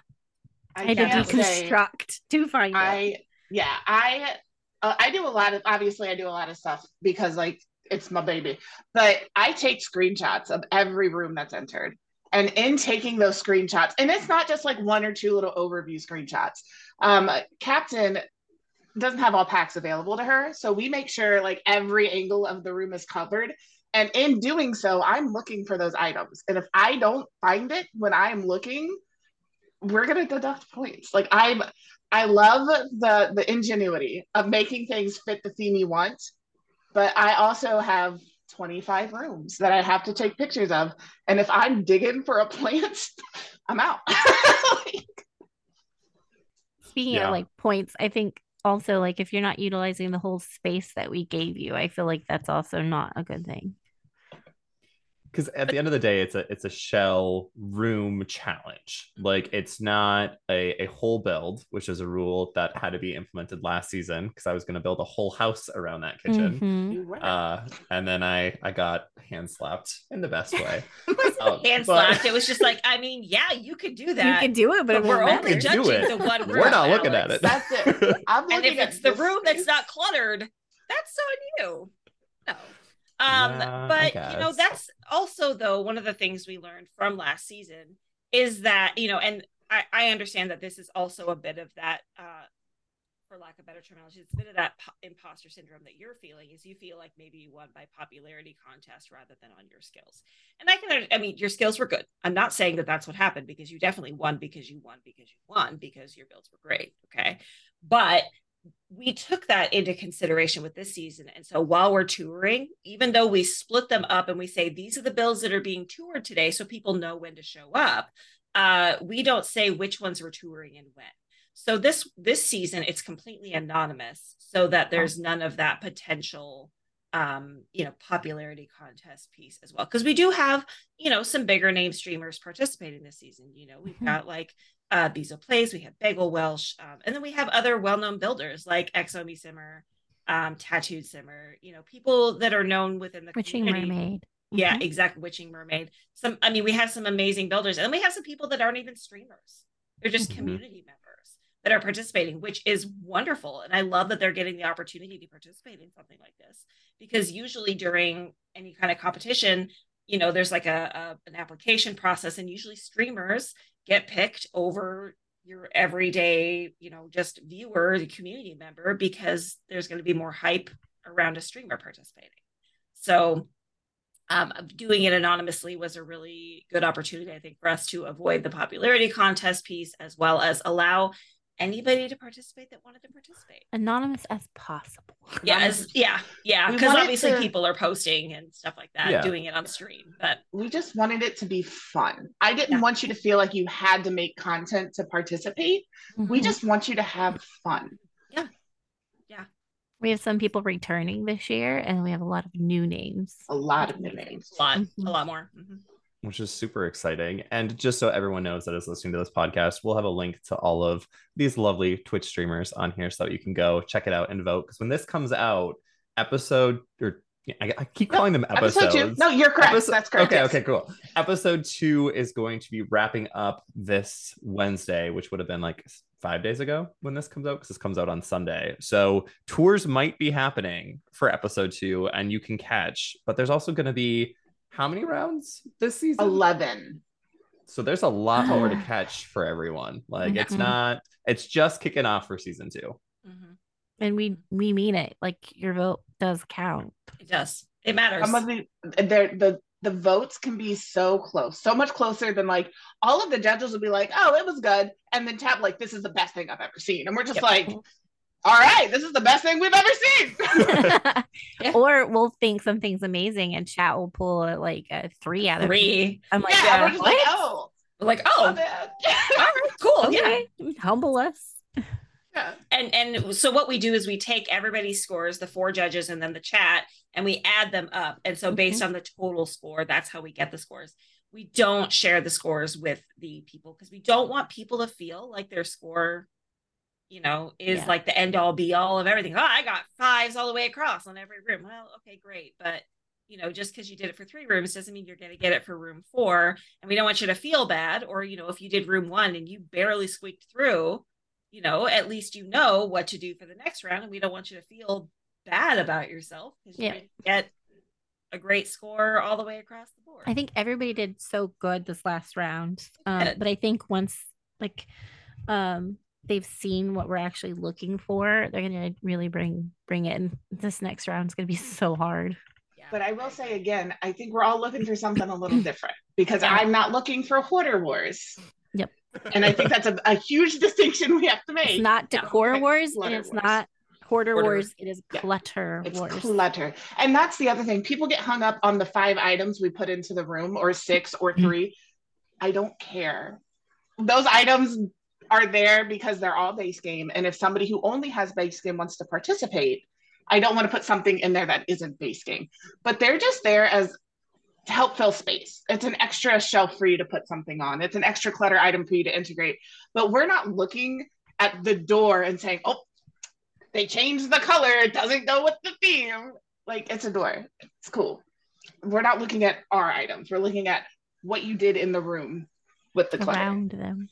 I had to can't say- deconstruct to find it. I yeah, I uh, I do a lot of obviously I do a lot of stuff because like it's my baby. But I take screenshots of every room that's entered. And in taking those screenshots, and it's not just like one or two little overview screenshots. Um, Kaptain doesn't have all packs available to her, so we make sure like every angle of the room is covered. And in doing so, I'm looking for those items. And if I don't find it when I'm looking, we're gonna deduct points. Like I'm I love the the ingenuity of making things fit the theme you want, but I also have 25 rooms that I have to take pictures of. And if I'm digging for a plant, I'm out. Speaking Yeah. of like points, I think also like if you're not utilizing the whole space that we gave you, I feel like that's also not a good thing. Because at the end of the day it's a it's a shell room challenge like it's not a, a whole build which is a rule that had to be implemented last season because i was going to build a whole house around that kitchen Mhm. Uh and then i i got hand slapped in the best way It wasn't Um, hand but- slapped. It was just like, I mean, yeah, you could do that. You can do it, but, but we're won't only judging the one room. we're not looking at it That's it. I'm And looking if at it's the this room that's not cluttered, that's on you. No. Um, Yeah, but you know, that's also though one of the things we learned from last season is that, you know, and I, I understand that this is also a bit of that uh for lack of better terminology, it's a bit of that po- imposter syndrome that you're feeling is you feel like maybe you won by popularity contest rather than on your skills. And I can, I mean, your skills were good. I'm not saying that that's what happened because you definitely won because you won because you won because your builds were great. Okay. But we took that into consideration with this season. And so while we're touring, even though we split them up and we say these are the bills that are being toured today, so people know when to show up, uh, we don't say which ones we're touring and when. So this this season it's completely anonymous, so that there's none of that potential um you know popularity contest piece as well because we do have you know some bigger name streamers participating this season you know we've Mhm. got like uh Bezo Plays, we have Bagel Welsh, um, and then we have other well-known builders like Exomi Simmer, um, Tattooed Simmer, you know, people that are known within the Witching community. Mermaid. Yeah, Mhm. exactly. Witching Mermaid. Some, I mean, we have some amazing builders, and then we have some people that aren't even streamers. They're just Mhm. community members that are participating, which is wonderful. And I love that they're getting the opportunity to participate in something like this because usually during any kind of competition, you know, there's like a, a an application process, and usually streamers get picked over your everyday, you know, just viewer, the community member, because there's going to be more hype around a streamer participating. So um, doing it anonymously was a really good opportunity, I think, for us to avoid the popularity contest piece as well as allow anybody to participate that wanted to participate. Anonymous as possible. Yeah, as, yeah, yeah, because obviously to- people are posting and stuff like that, Yeah. doing it on stream. But we just wanted it to be fun. I didn't Yeah. want you to feel like you had to make content to participate. We Mhm. just want you to have fun. Yeah. Yeah. We have some people returning this year, and we have a lot of new names. A lot of new names. a lot, Mhm. a lot more. Mhm. Which is super exciting. And just so everyone knows that is listening to this podcast, we'll have a link to all of these lovely Twitch streamers on here so that you can go check it out and vote. Because when this comes out, episode or I, I keep calling them episodes. Episode two. No, you're correct. Episode- That's correct. Okay, yes. okay, cool. Episode two is going to be wrapping up this Wednesday, which would have been like five days ago when this comes out, because this comes out on Sunday. So tours might be happening for episode two, and you can catch. But there's also going to be how many rounds this season? 11. So there's a lot more to catch for everyone. Like it's Mhm. not, it's just kicking off for season two. Mhm. And we we mean it. Like your vote does count. It does. It matters. Some of the they're- the the votes can be so close, so much closer than like all of the judges will be like, "Oh, it was good," and then tap like, "This is the best thing I've ever seen," and we're just Yep. like, "All right, this is the best thing we've ever seen." Or we'll think something's amazing, and chat will pull a, like a three out of Three. I'm like, yeah, uh, yeah, we're just like, "Oh, We're like, my oh, all right, cool. Yeah. humble us. yeah. and and so what we do is we take everybody's scores the four judges and then the chat and we add them up and so based mm-hmm. on the total score that's how we get the scores we don't share the scores with the people because we don't want people to feel like their score you know is Yeah. like the end all be all of everything oh i got fives all the way across on every room well okay great but you know just because you did it for three rooms doesn't mean you're going to get it for room four and we don't want you to feel bad or you know if you did room one and you barely squeaked through you know, at least you know what to do for the next round, and we don't want you to feel bad about yourself because you Yeah. didn't get a great score all the way across the board. I think everybody did so good this last round. Um, but I think once like um they've seen what we're actually looking for, they're gonna really bring bring it. And this next round is gonna be so hard. But I will say again, I think we're all looking for something a little different because Yeah. I'm not looking for hoarder wars. Yep. And I think that's a, a huge distinction we have to make. It's not Yeah. decor Okay, wars and it's wars. not hoarder Hoarder. wars. It is Yeah. clutter It's wars. clutter. And that's the other thing. People get hung up on the five items we put into the room or six or Mm. three. I don't care. Those items are there because they're all base game. And if somebody who only has base game wants to participate, I don't want to put something in there that isn't base game. But they're just there as to help fill space. It's an extra shelf for you to put something on. It's an extra clutter item for you to integrate. But we're not looking at the door and saying, "Oh, they changed the color. It doesn't go with the theme." Like it's a door. It's cool. We're not looking at our items. We're looking at what you did in the room with the clutter. around them.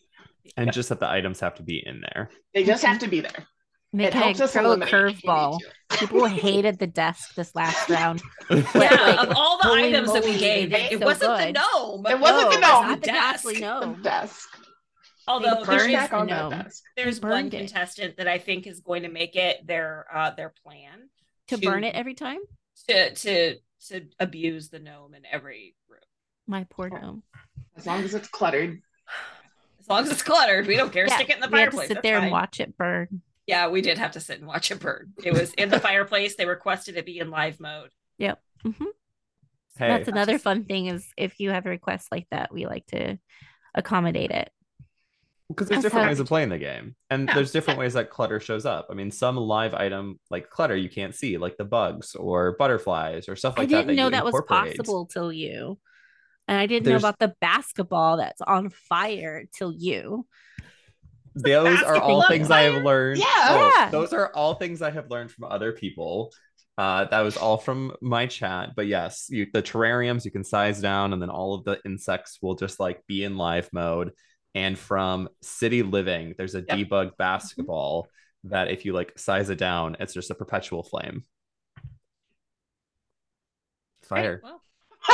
And just that the items have to be in there. They just have to be there. They it helps us throw a eliminate if we need curveball. People hated the desk this last round. Yeah, like, of all the holy items that we gave, it, it so wasn't good. the gnome. It wasn't the gnome. was Not the desk. ghastly The desk. Although They there's, burned back the on that desk. there's one it. contestant that I think is going to make it their uh their plan To burn it every time? to to to abuse the gnome in every room. My poor Oh. gnome. As long as it's cluttered. As long as it's cluttered, we don't care. Yeah, Stick it in the we had to fireplace. sit that's there and watch it burn. Yeah, we did have to sit and watch it burn. It was in the fireplace. They requested it be in live mode. hmm Hey, That's another fun thing is if you have a request like that, we like to accommodate it. because there's That's different how- ways of playing the game and Yeah. there's different ways that clutter shows up i mean some live item like clutter you can't see like the bugs or butterflies or stuff like I that I didn't know you that was possible till you. And I didn't There's- know about the basketball that's on fire till you. those are all Basketball things i have learned Yeah. Oh, Yeah. those are all things i have learned from other people uh, that was all from my chat but yes you the terrariums you can size down and then all of the insects will just like be in live mode and from city living there's a Yep. debug basketball that if you like size it down it's just a perpetual flame fire Great, Well,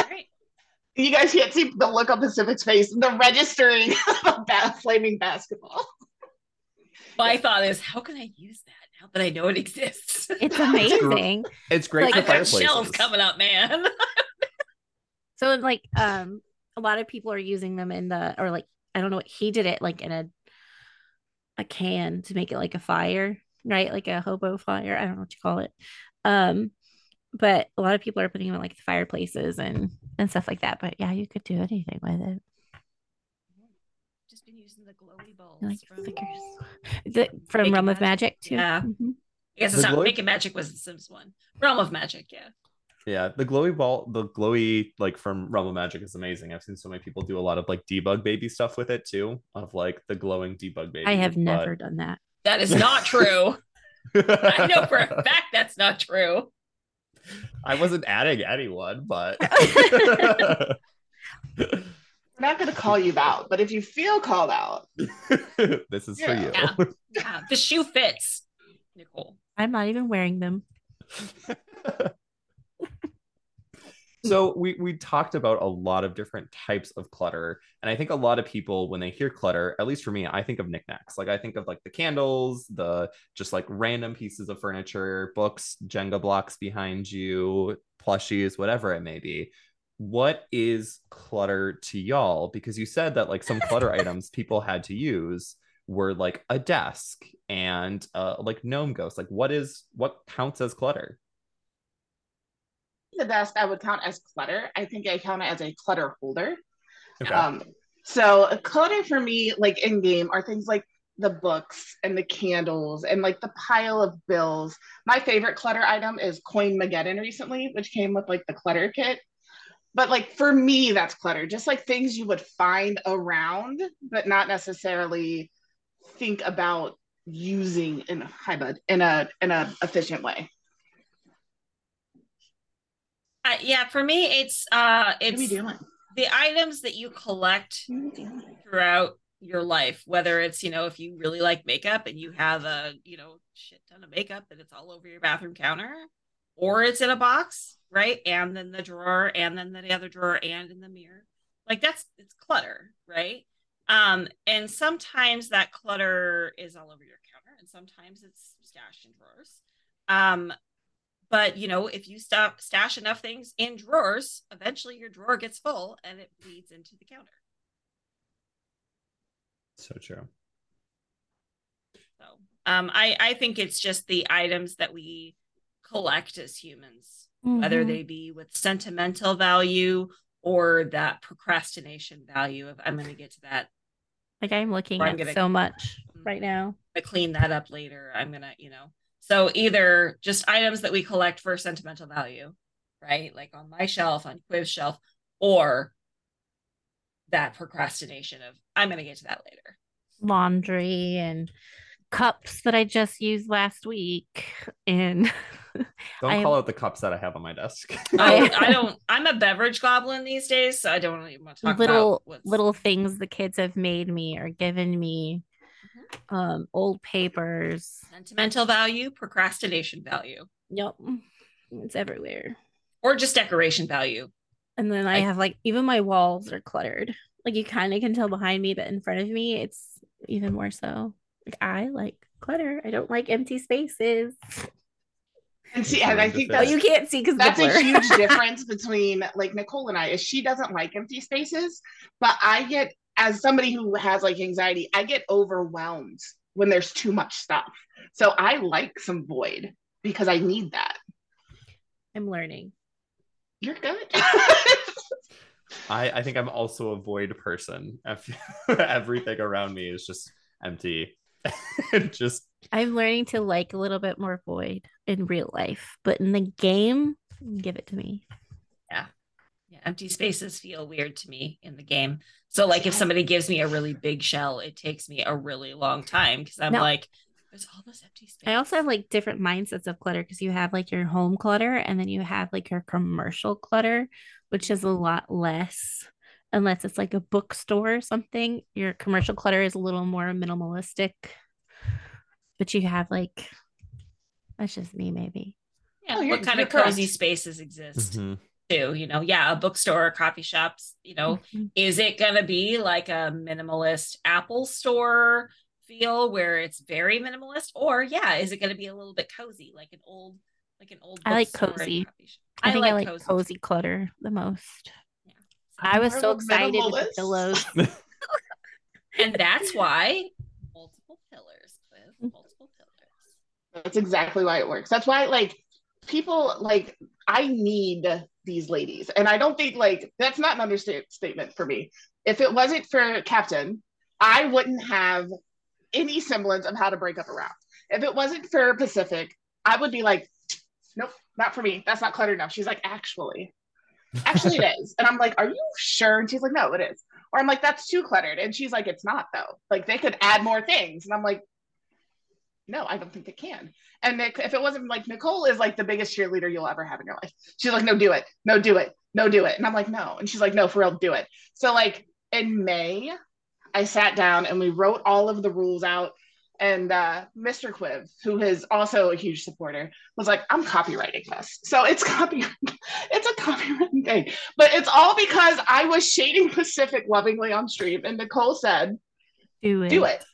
great. You guys can't see the look on Pacific's face. The registering of a flaming basketball. My thought is, how can I use that now that I know it exists? It's amazing. it's great Like- for fireplaces shells coming up, man. so like um a lot of people are using them in the or like I don't know what he did it like in a a can to make it like a fire, right? Like a hobo fire. I don't know what you call it. Um but a lot of people are putting them in like the fireplaces and and stuff like that. But yeah, you could do anything with it. Just been using the glowy balls. Like from- stickers. The, from Making Realm of Magic. Magic too. Yeah. Mhm. I guess The it's not glowy- Making Magic was the Sims one. Realm of Magic, yeah. Yeah, the glowy ball, the glowy like from Realm of Magic is amazing. I've seen so many people do a lot of like debug baby stuff with it too, of like the glowing debug baby. I have but- never done that. That is not true. I know for a fact that's not true. I wasn't adding anyone, but We're not going to call you out, but if you feel called out, this is Yeah. for you. Yeah. Yeah, the shoe fits, Nichole. I'm not even wearing them. So we we talked about a lot of different types of clutter and i think a lot of people when they hear clutter at least for me i think of knickknacks. Like i think of like the candles the just like random pieces of furniture books jenga blocks behind you plushies whatever it may be. What is clutter to y'all? Because you said that like some clutter items people had to use were like a desk and uh like gnome ghost like what is what counts as clutter the desk I would count as clutter. I think I count it as a clutter holder. okay Um, so a clutter for me, like in game, are things like the books and the candles and like the pile of bills. My favorite clutter item is Coin Mageddon recently, which came with like the clutter kit. But like for me, that's clutter. Just like things you would find around, but not necessarily think about using in hi bud in a in a efficient way. Uh, yeah, for me, it's uh, it's doing? the items that you collect What are we doing? throughout your life whether it's you know if you really like makeup and you have a you know shit ton of makeup and it's all over your bathroom counter or it's in a box right and then the drawer and then the other drawer and in the mirror like that's it's clutter right um and sometimes that clutter is all over your counter and sometimes it's stashed in drawers um but you know if you stop stash enough things in drawers eventually your drawer gets full and it bleeds into the counter so true So um, I I think it's just the items that we collect as humans, whether Mhm. they be with sentimental value or that procrastination value of I'm going to get to that, like I'm looking Or I'm at gonna- so much right now. I clean that up later. I'm gonna you know. So either just items that we collect for sentimental value, right? Like on my shelf, on Quiv's shelf, or that procrastination of I'm going to get to that later. Laundry and cups that I just used last week. And Don't I- call out the cups that I have on my desk. Oh, I don't. I'm a beverage goblin these days, so I don't even want to talk little about what's, little things the kids have made me or given me. Um, old papers. sentimental value, procrastination value, Yep. It's everywhere. or just decoration value. And then I I- have like even my walls are cluttered. Like you kind of can tell behind me, but in front of me, it's even more so. Like I like clutter. I don't like empty spaces. And see, and I think But that's you can't see because that's a huge difference between like Nichole and I is she doesn't like empty spaces, but I get as somebody who has like anxiety, I get overwhelmed when there's too much stuff. So I like some void because I need that. I'm learning. You're good. I, I think I'm also a void person. I feel- Everything around me is just empty. just I'm learning to like a little bit more void in real life, but in the game, give it to me. Yeah. Yeah, empty spaces feel weird to me in the game. So, like, if somebody gives me a really big shell, it takes me a really long time because I'm No. like, there's all this empty space. I also have like different mindsets of clutter because you have like your home clutter and then you have like your commercial clutter, which is a lot less. Unless it's like a bookstore or something, your commercial clutter is a little more minimalistic. But you have like, that's just me, maybe. yeah, Oh, what kind you're of cozy correct. spaces exist mhm. Too? You know, yeah, a bookstore, coffee shops. You know, Mhm. is it going to be like a minimalist Apple store feel where it's very minimalist, or yeah, is it going to be a little bit cozy, like an old, like an old? I like cozy. coffee shop? I, think I like cozy. cozy, clutter the most. Yeah. I was so a excited with the pillows. and that's why multiple pillars, Cliff, multiple pillars. That's exactly why it works. That's why like people like I need these ladies. And I don't think like that's not an understatement for me. If it wasn't for Kaptain, I wouldn't have any semblance of how to break up a round. If it wasn't for Pacific, I would be like, nope, not for me. That's not cluttered enough. She's like, actually, actually it is. And I'm like, are you sure? And she's like, no, it is. Or I'm like, that's too cluttered. And she's like, it's not though. Like they could add more things. And I'm like, no, I don't think it can. And Nick, if it wasn't like Nichole is like the biggest cheerleader you'll ever have in your life. She's like, no, do it, no, do it, no, do it. And I'm like, no. And she's like, no, for real, do it. So like in May, I sat down and we wrote all of the rules out. And uh, Mr. Quiv, who is also a huge supporter, was like, I'm copywriting this. So it's copy, it's a copywritten thing. But it's all because I was shading Pacific lovingly on stream. And Nichole said, Do it. do it.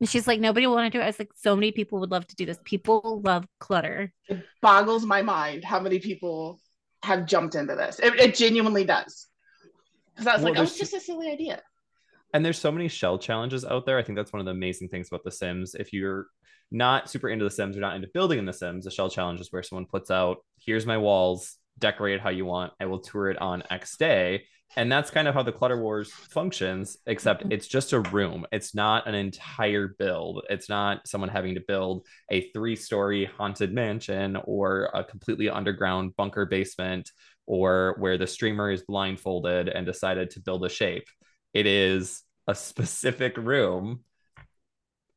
And she's like, nobody will want to do it. I was like, so many people would love to do this. People love clutter. it boggles my mind how many people have jumped into this. It, it genuinely does. Because I was Well, like, oh, it's just a silly idea. And there's so many shell challenges out there. I think that's one of the amazing things about The Sims. If you're not super into The Sims or not into building in The Sims, a shell challenge is where someone puts out, here's my walls, decorate it how you want. I will tour it on X day. And that's kind of how the Clutter Wars functions, except it's just a room. It's not an entire build. It's not someone having to build a three story haunted mansion or a completely underground bunker basement or where the streamer is blindfolded and decided to build a shape. It is a specific room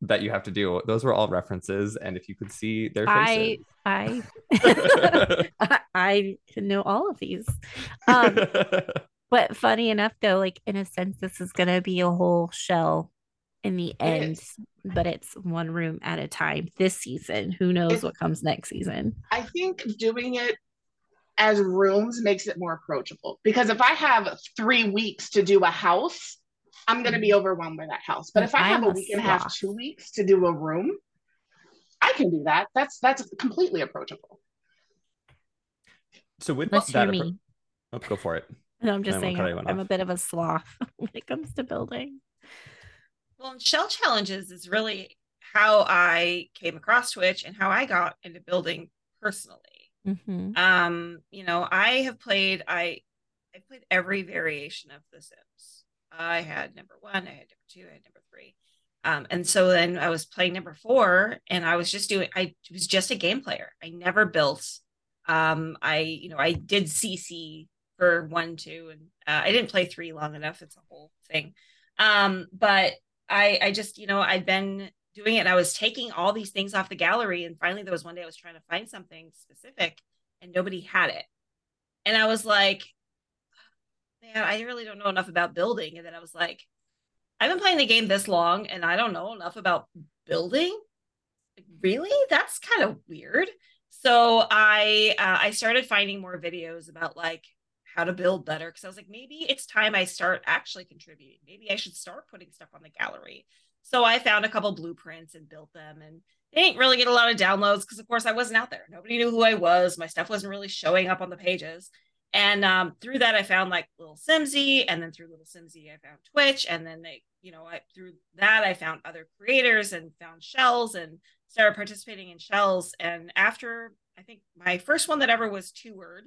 that you have to do. Those were all references. And if you could see their faces. I I, I know all of these. Um, but funny enough though, like in a sense, this is gonna be a whole shell in the end, is. but it's one room at a time this season. Who knows It- what comes next season? I think doing it as rooms makes it more approachable. Because if I have three weeks to do a house, I'm going to be mm-hmm. overwhelmed by that house. But if I have I'm a a week and a half, two weeks to do a room, I can do that. That's that's completely approachable. so with Let's that, hear appro- me. oh, go for it. And I'm just I saying, I'm, I'm a bit of a sloth when it comes to building. Well, shell challenges is really how I came across Twitch and how I got into building personally. Mhm. Um, you know, I have played I I played every variation of The Sims. I had number one, I had number two, I had number three. Um, and so then I was playing number four and I was just doing I was just a game player. I never built. Um, I, you know, I did CC for one, two, and uh, I didn't play three long enough. It's a whole thing. Um, but I, I just, you know, I'd been doing it. And I was taking all these things off the gallery, and finally there was one day I was trying to find something specific, and nobody had it. And I was like, man, I really don't know enough about building. And then I was like, I've been playing the game this long, and I don't know enough about building. Really, that's kind of weird. So I uh, I started finding more videos about like how to build better because I was like, maybe it's time I start actually contributing. Maybe I should start putting stuff on the gallery. So I found a couple blueprints and built them, and they didn't really get a lot of downloads because, of course, I wasn't out there. Nobody knew who I was. My stuff wasn't really showing up on the pages. And um, through that, I found like Little Simsie, and then through Little Simsie, I found Twitch, and then they, you know, I through that I found other creators and found shells and started participating in shells. And after I think my first one that ever was toured,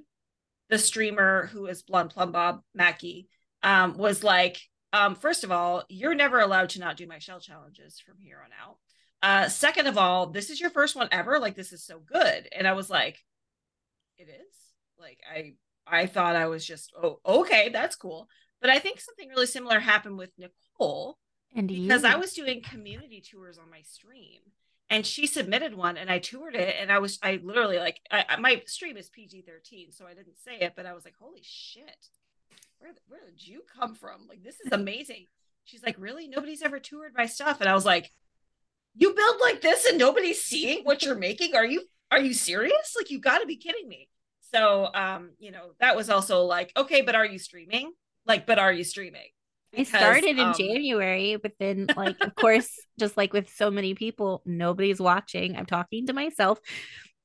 the streamer who is Blonde Plumbob Mackey um, was like, um, first of all, you're never allowed to not do my shell challenges from here on out. Uh, second of all, this is your first one ever. Like this is so good, and I was like, it is. Like I, I thought I was just, oh, okay, that's cool. But I think something really similar happened with Nichole, And because you. I was doing community tours on my stream and she submitted one and I toured it and I was I literally like I, my stream is PG-13 so I didn't say it but I was like holy shit. Where where did you come from? Like this is amazing. She's like really? Nobody's ever toured my stuff? And I was like you build like this and nobody's seeing what you're making? Are you are you serious? Like you got to be kidding me. So um you know that was also like okay but are you streaming? Like but are you streaming I started in um, January, but then, like, of course, just like with so many people, nobody's watching. I'm talking to myself.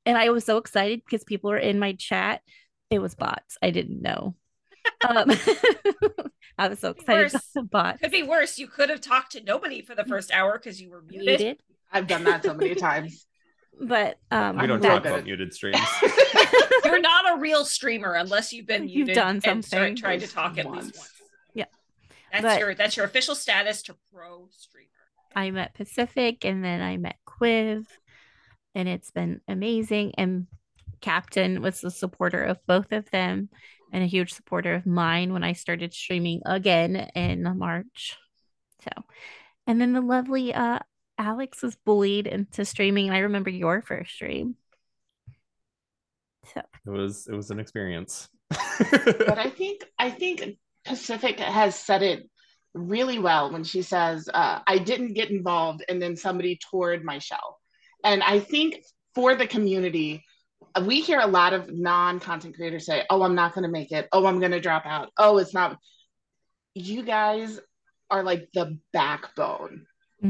And I was so excited because people were in my chat. It was bots. I didn't know. Um, I was so excited about Worse. the bots. Could be worse. You could have talked to nobody for the first hour because you were muted. Muted. I've done that so many times. But um, We don't talk about muted streams. You're not a real streamer unless you've been You've muted done and start something. trying to talk at least Once. Once. Yeah. That's But- your that's your official status to pro streamer. I met Pacific and then I met Quiv, and it's been amazing. And Kaptain was a supporter of both of them and a huge supporter of mine when I started streaming again in March. So, and then the lovely uh, Alex was bullied into streaming. And I remember your first stream. So, it was it was an experience. but I think I think Pacific has said it really well when she says, uh, "I didn't get involved, and then somebody toured my shell." And I think for the community, we hear a lot of non-content creators say, "Oh, I'm not going to make it. Oh, I'm going to drop out. Oh, it's not." You guys are like the backbone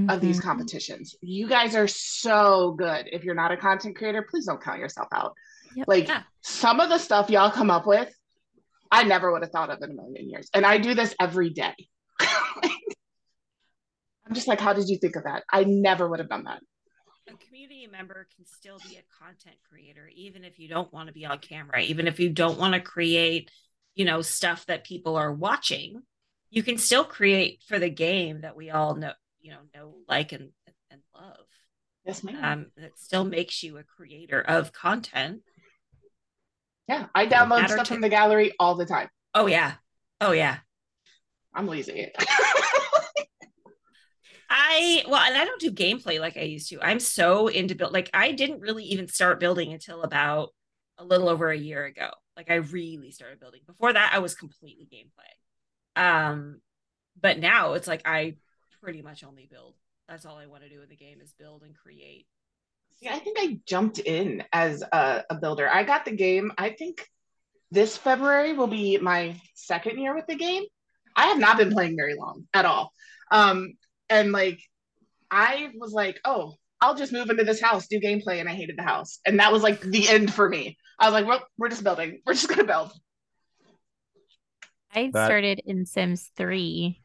of these mhm. competitions. You guys are so good. If you're not a content creator, please don't count yourself out. Yep. Like Yeah. some of the stuff y'all come up with, I never would have thought of in a million years. And I do this every day. I'm just like, how did you think of that? I never would have done that. A community member can still be a content creator, even if you don't want to be on camera, even if you don't want to create, you know, stuff that people are watching. You can still create for the game that we all know, you know, know, like, and and love. Yes, ma'am. Um, that still makes you a creator of content. Yeah, I download stuff from the gallery all the time. Oh yeah, oh yeah. I'm lazy. I well, and I don't do gameplay like I used to. I'm so into build. Like I didn't really even start building until about a little over a year ago. Like I really started building. Before that, I was completely gameplay. Um, but now it's like I pretty much only build. That's all I want to do in the game is build and create. See, I think I jumped in as a, a builder. I got the game, I think this February will be my second year with the game. I have not been playing very long at all. Um, and like, I was like, oh, I'll just move into this house, do gameplay, and I hated the house. And that was like the end for me. I was like, well, we're just building. We're just gonna build. I That- started in Sims 3.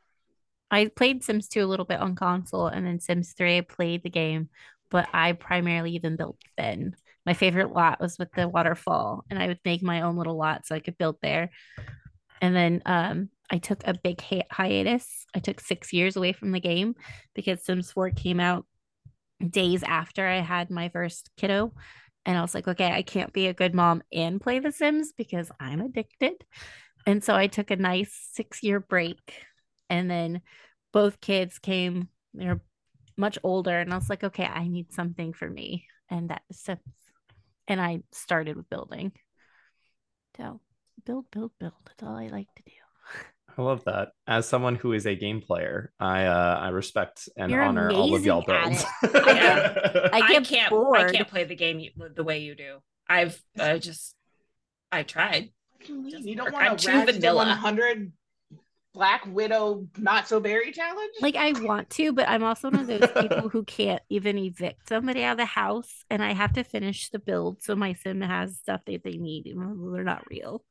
I played Sims 2 a little bit on console, and then Sims 3, I played the game, but I primarily even built then. My favorite lot was with the waterfall, and I would make my own little lot so I could build there. And then um, I took a big hi- hiatus. I took six years away from the game because Sims 4 came out days after I had my first kiddo. And I was like, okay, I can't be a good mom and play The Sims because I'm addicted. and so I took a nice six year break. And then both kids came, they're much older. And I was like, okay, I need something for me. And that is Sims. And I started with building. So build, build, build. That's all I like to do. I love that. As someone who is a game player, I uh, I respect and You're honor all of y'all builds. I I get can't. I can't play the game you, the way you do. I've uh, just. I tried. What do you mean? You don't work. want I'm to too ratch the vanilla. 100 Black Widow not so berry challenge? Like I want to, but I'm also one of those people who can't even evict somebody out of the house, and I have to finish the build so my sim has stuff that they need, even though they're not real.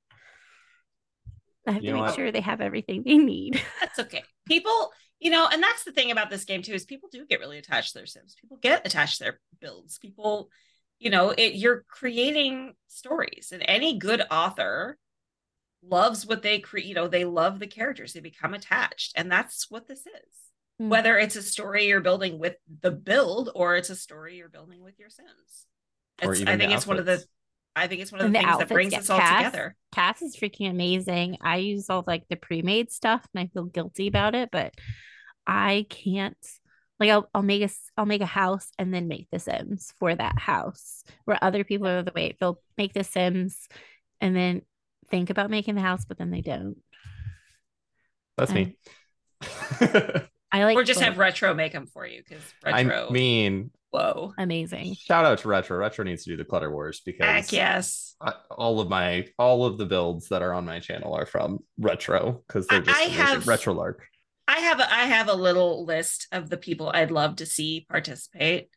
I have You to make what? sure they have everything they need. That's okay. People, you know, and that's the thing about this game too is people do get really attached to their sims. People get attached to their builds. People, you know, it you're creating stories, and any good author loves what they create. You know, they love the characters. They become attached, and that's what this is. Mm. Whether it's a story you're building with the build, or it's a story you're building with your sims. It's, I think it's one of the. I think it's one of the the things that brings get us all cast. together. CAS is freaking amazing. I use all like the pre-made stuff, and I feel guilty about it, but I can't. Like I'll I'll make a I'll make a house and then make the Sims for that house. Where other people are the way they'll make the Sims and then think about making the house, but then they don't. That's me. I like or just have retro make them for you because retro. I mean, whoa. amazing. shout out to Retro. Retro needs to do the Clutter Wars because Heck yes. I- all of my all of the builds that are on my channel are from Retro because they're just I have- Retro Lark. I have a, I have a little list of the people I'd love to see participate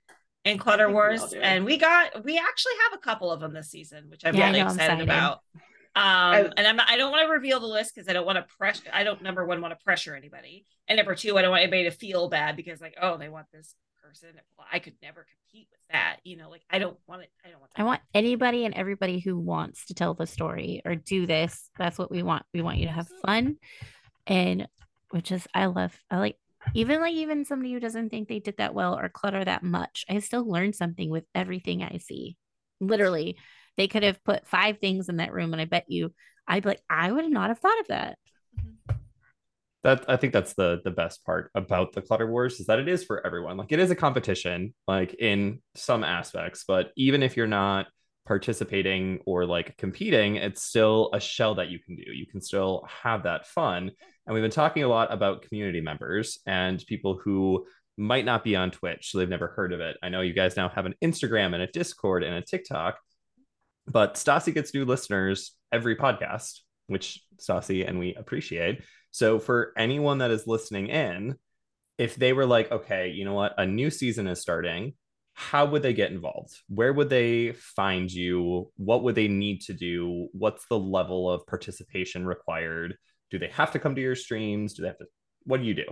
in Clutter think we Wars, and we got we actually have a couple of them this season, which I'm Yeah, really know, I'm excited excited. about. Um, and I'm not, I don't want to reveal the list because I don't want to pressure. I don't number one want to pressure anybody, and number two, I don't want anybody to feel bad because like oh they want this person. Well, I could never compete with that. You know, like I don't want it. I don't want. That. I want anybody and everybody who wants to tell the story or do this. That's what we want. We want you to have fun. And which is I love I like even like even somebody who doesn't think they did that well or clutter that much. I still learn something with everything I see. Literally, they could have put five things in that room and I bet you I'd be like, I would not have thought of that. That I think that's the the best part about the Clutter Wars is that it is for everyone. Like it is a competition, like in some aspects, but even if you're not participating or like competing, it's still a shell that you can do. You can still have that fun. And we've been talking a lot about community members and people who might not be on Twitch, so they've never heard of it. I know you guys now have an Instagram and a Discord and a TikTok, but Stassi gets new listeners every podcast, which Stassi and we appreciate. So for anyone that is listening in, if they were like, okay, you know what, a new season is starting, how would they get involved? Where would they find you? What would they need to do? What's the level of participation required? Do they have to come to your streams? Do they have to? What do you do?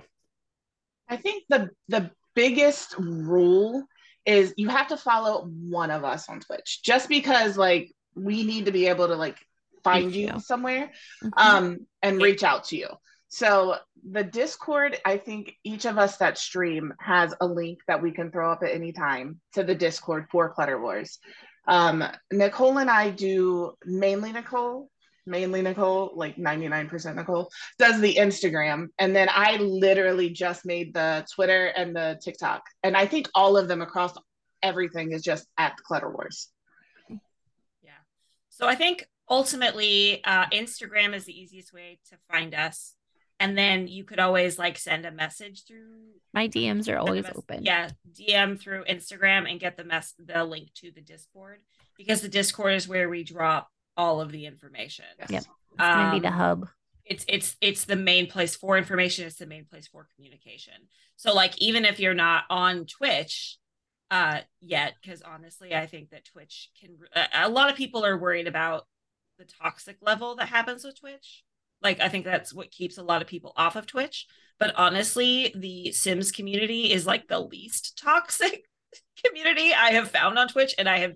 I think the the biggest rule is you have to follow one of us on Twitch. Just because like we need to be able to like find you you. somewhere Mhm. um and reach out to you. So the Discord, I think each of us that stream has a link that we can throw up at any time to the Discord for Clutter Wars. Um, Nichole and I do mainly Nichole, mainly Nichole, like 99% Nichole, does the Instagram. And then I literally just made the Twitter and the TikTok. And I think all of them across everything is just at Clutter Wars. Yeah. So I think ultimately uh, Instagram is the easiest way to find us. And then you could always like send a message through My DMs are always mess- open. Yeah, DM through Instagram and get the mess the link to the Discord because the Discord is where we drop all of the information. Yes. Yep. It's gonna be the Um, hub. it's it's it's the main place for information it's the main place for communication so like even if you're not on twitch uh yet because honestly i think that twitch can a, a lot of people are worried about the toxic level that happens with twitch like i think that's what keeps a lot of people off of twitch but honestly the sims community is like the least toxic community i have found on twitch and i have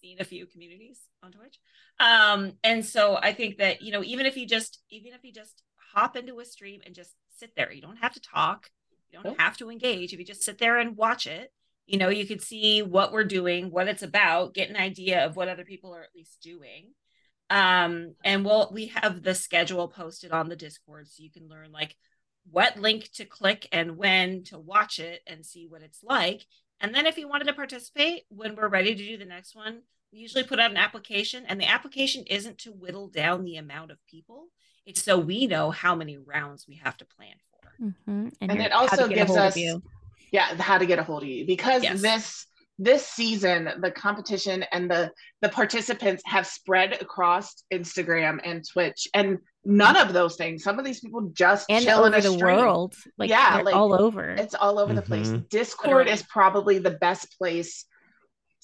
seen a few communities on twitch um and so i think that you know even if you just even if you just hop into a stream and just sit there you don't have to talk you don't Nope. have to engage if you just sit there and watch it you know you could see what we're doing what it's about get an idea of what other people are at least doing Um, and we'll we have the schedule posted on the Discord so you can learn like what link to click and when to watch it and see what it's like. And then if you wanted to participate when we're ready to do the next one, we usually put out an application, and the application isn't to whittle down the amount of people. It's so we know how many rounds we have to plan for. Mhm. And your- it also gives us- you. yeah how to get a hold of you because Yes. this this season the competition and the the participants have spread across instagram and twitch and none of those things some of these people just and chill in over a the stream. world. Like Yeah, like, all over. it's all over the place Mhm. discord Literally. is probably the best place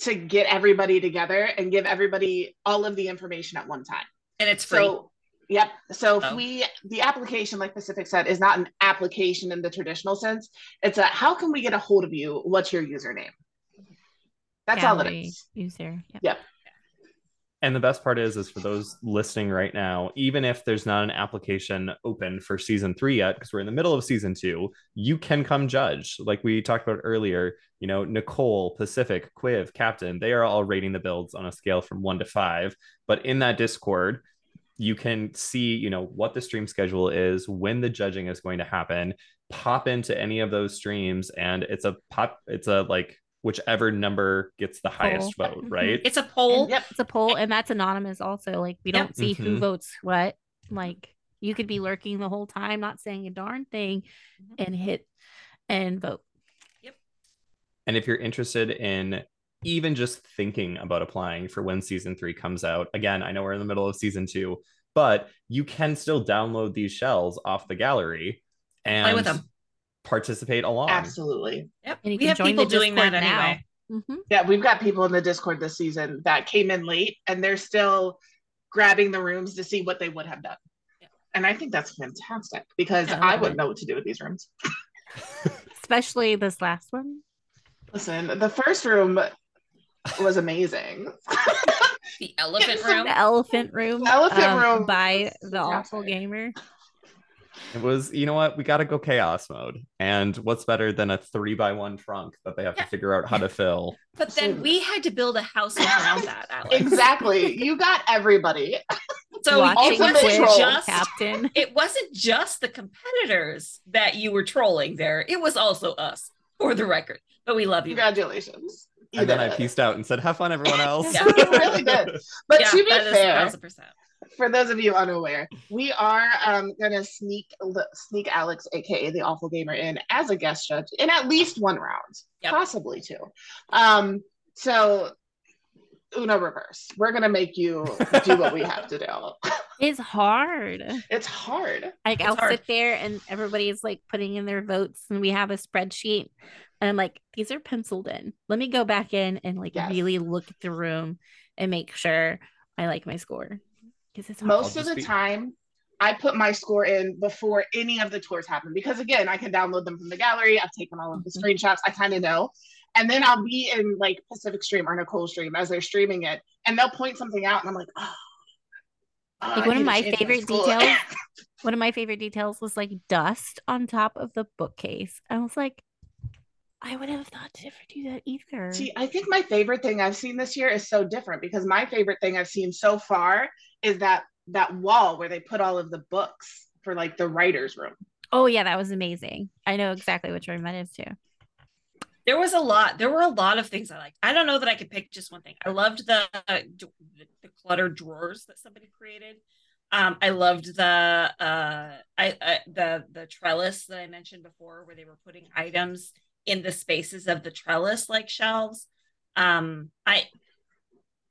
to get everybody together and give everybody all of the information at one time And it's free. so yep so if Oh. we the application like pacific said is not an application in the traditional sense it's a how can we get a hold of you what's your username that's all it Gallery is User. Yep. Yep. And the best part is, is for those listening right now, even if there's not an application open for season three yet, because we're in the middle of season two, you can come judge. Like we talked about earlier, you know, Nichole, Pacific, Quiv, Kaptain, they are all rating the builds on a scale from one to five. But in that Discord, you can see, you know, what the stream schedule is, when the judging is going to happen, pop into any of those streams, and it's a pop, it's a like whichever number gets the highest Poll. vote, right? it's a poll. And yep It's a poll, and that's anonymous. Also, like we Yep. don't see who Mhm. votes what. Like you could be lurking the whole time, not saying a darn thing, Mhm. and hit and vote. Yep. And if you're interested in even just thinking about applying for when season three comes out, again, I know we're in the middle of season two, but you can still download these shells off the gallery and Play with them. Participate along. absolutely Yep. And you We can have join people the doing that now. anyway. Mhm. yeah we've got people in the discord this season that came in late and they're still grabbing the rooms to see what they would have done Yeah. and i think that's fantastic because Yeah, I i wouldn't know what to do with these rooms Especially this last one. listen the first room was amazing The elephant room. The elephant room. The elephant um, room by the Awful Gaymer. It was, you know what? We got to go chaos mode. And what's better than a three by one trunk that they have Yeah. to figure out how to fill? But then we had to build a house around that, Alex. exactly you got everybody So Watching it wasn't just Kaptain. it wasn't just the competitors that you were trolling there. It was also us, for the record. But we love you. congratulations You and then did I it. pieced out and said, "Have fun, everyone else." Yeah. You really did. But yeah, to be that is fair, 1000%. For those of you unaware, we are um, gonna sneak sneak Alex, aka the Awful Gaymer, in as a guest judge in at least one round, Yep. possibly two. Um, so Uno reverse. We're gonna make you do what we have to do. It's hard. It's hard. Like It's I'll hard. sit there and everybody's like putting in their votes and we have a spreadsheet and I'm like, these are penciled in. Let me go back in and like Yes. really look at the room and make sure I like my score. Because it's hard. Most of the be- time, I put my score in before any of the tours happen because again, I can download them from the gallery. I've taken all of the Mhm. screenshots. I kind of know. And then I'll be in like Pacific Stream or Nichole Stream as they're streaming it, and they'll point something out, and I'm like, oh. oh, Like, one of my favorite details- One of my favorite details was like dust on top of the bookcase. I was like, I would have thought to never do that either. See, I think my favorite thing I've seen this year is so different because my favorite thing I've seen so far is that that wall where they put all of the books for like the writers' room. oh yeah, that was amazing. I know exactly which room that is too. There was a lot. There were a lot of things I liked. I don't know that I could pick just one thing. I loved the uh, d- the cluttered drawers that somebody created. Um, I loved the uh, I, I the the trellis that I mentioned before, where they were putting items in the spaces of the trellis like shelves. Um, I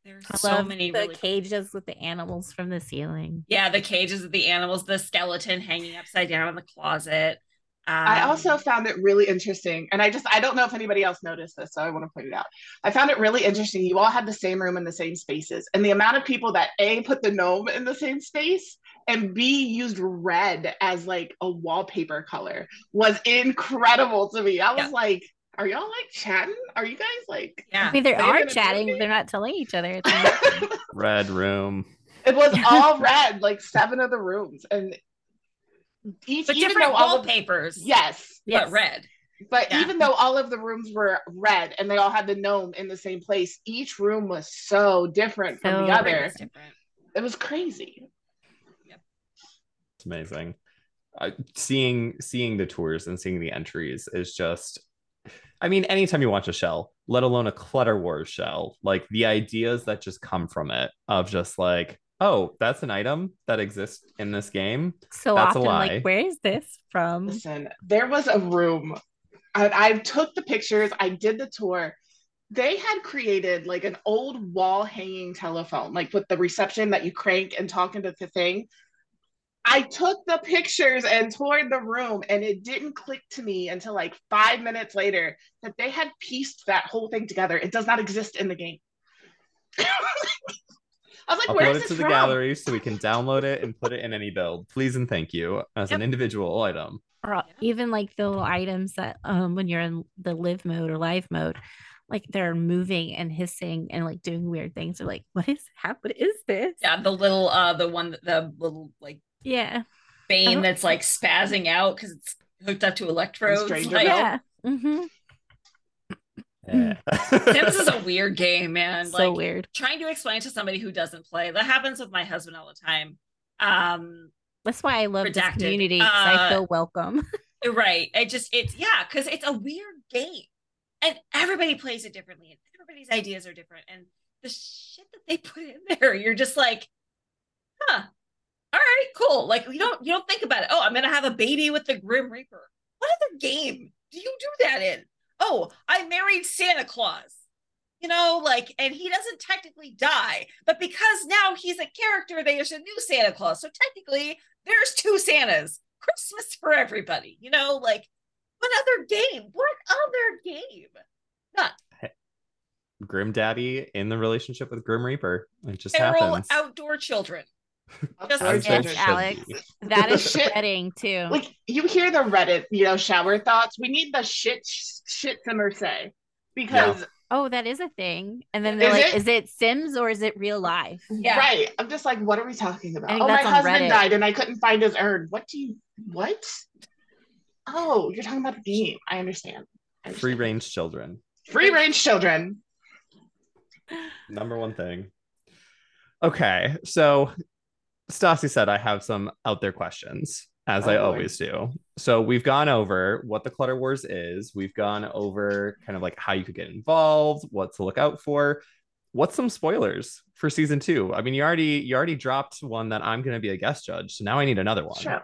there's I so love many the really cages with the animals from the ceiling. yeah the cages of the animals, the skeleton hanging upside down in the closet. Um, I also found it really interesting, and I just I don't know if anybody else noticed this, so I want to point it out. I found it really interesting. You all had the same room in the same spaces, and the amount of people that a put the gnome in the same space and b used red as like a wallpaper color was incredible to me. I was Yeah. like, "Are y'all like chatting? Are you guys like?" yeah I mean, they They're chatting, be- but they're not telling each other. It's. Red room. It was all red, like seven of the rooms, and each but even different though all of wallpapers. yes, but red. But Yeah. even though all of the rooms were red and they all had the gnome in the same place, each room was so different from the Every other. was different. It was crazy. Yep. It's amazing. Uh, seeing seeing the tours and seeing the entries is just I mean, anytime you watch a shell, let alone a Clutter Wars shell, like the ideas that just come from it of just like, oh, that's an item that exists in this game. So That's a often, lie. like, where is this from? Listen, there was a room. I, I took the pictures. I did the tour. They had created like an old wall hanging telephone, like with the reception that you crank and talk into the thing. I took the pictures and toured the room, and it didn't click to me until like five minutes later that they had pieced that whole thing together. It does not exist in the game. I was like, where Upload is it to the from? gallery so we can download it and put it in any build. Please and thank you as an individual item. or even like the little items that um when you're in the live mode or live mode like they're moving and hissing and like doing weird things or like what is hap- what is this Yeah, the little uh the one that- the little like yeah bane don't- that's like spazzing out because it's hooked up to electrodes. Like, Belt. yeah hmm Yeah. Sims is a weird game, man. so like weird trying to explain to somebody who doesn't play. That happens with my husband all the time. Um that's why i love Redacted. this community 'cause i Uh, feel welcome right. It just it's yeah, because it's a weird game. And everybody plays it differently and everybody's ideas are different. And the shit that they put in there, you're just like, huh. All right, cool. Like you don't you don't think about it. Oh, I'm gonna have a baby with the Grim Reaper. What other game do you do that in? Oh, I married Santa Claus. You know, like, and he doesn't technically die, but because now he's a character, there's a new Santa Claus. So technically, there's two Santas. Christmas for everybody. You know, like, what other game? What other game? Not Grim Daddy in the relationship with Grim Reaper. It just feral happens. outdoor children. Just Outdoor As Yes, there children. should Alex. be. that is Shit. spreading too like you hear the Reddit, you know, shower thoughts. We need the shit shit simmer say because oh that is a thing and then they're Is like it? is it sims or is it real life Yeah. right. I'm just like, what are we talking about? Oh, my husband Reddit. died and I couldn't find his urn. What do you what? Oh, you're talking about the game. I understand. I understand. Free range children. Free range children. Number one thing. Okay, so Stassi said I have some out there questions, as Oh, I boy. always do. So we've gone over what the Clutter Wars is. We've gone over kind of like how you could get involved, what to look out for. What's some spoilers for season two? I mean, you already you already dropped one that I'm going to be a guest judge, so now I need another one. Sure.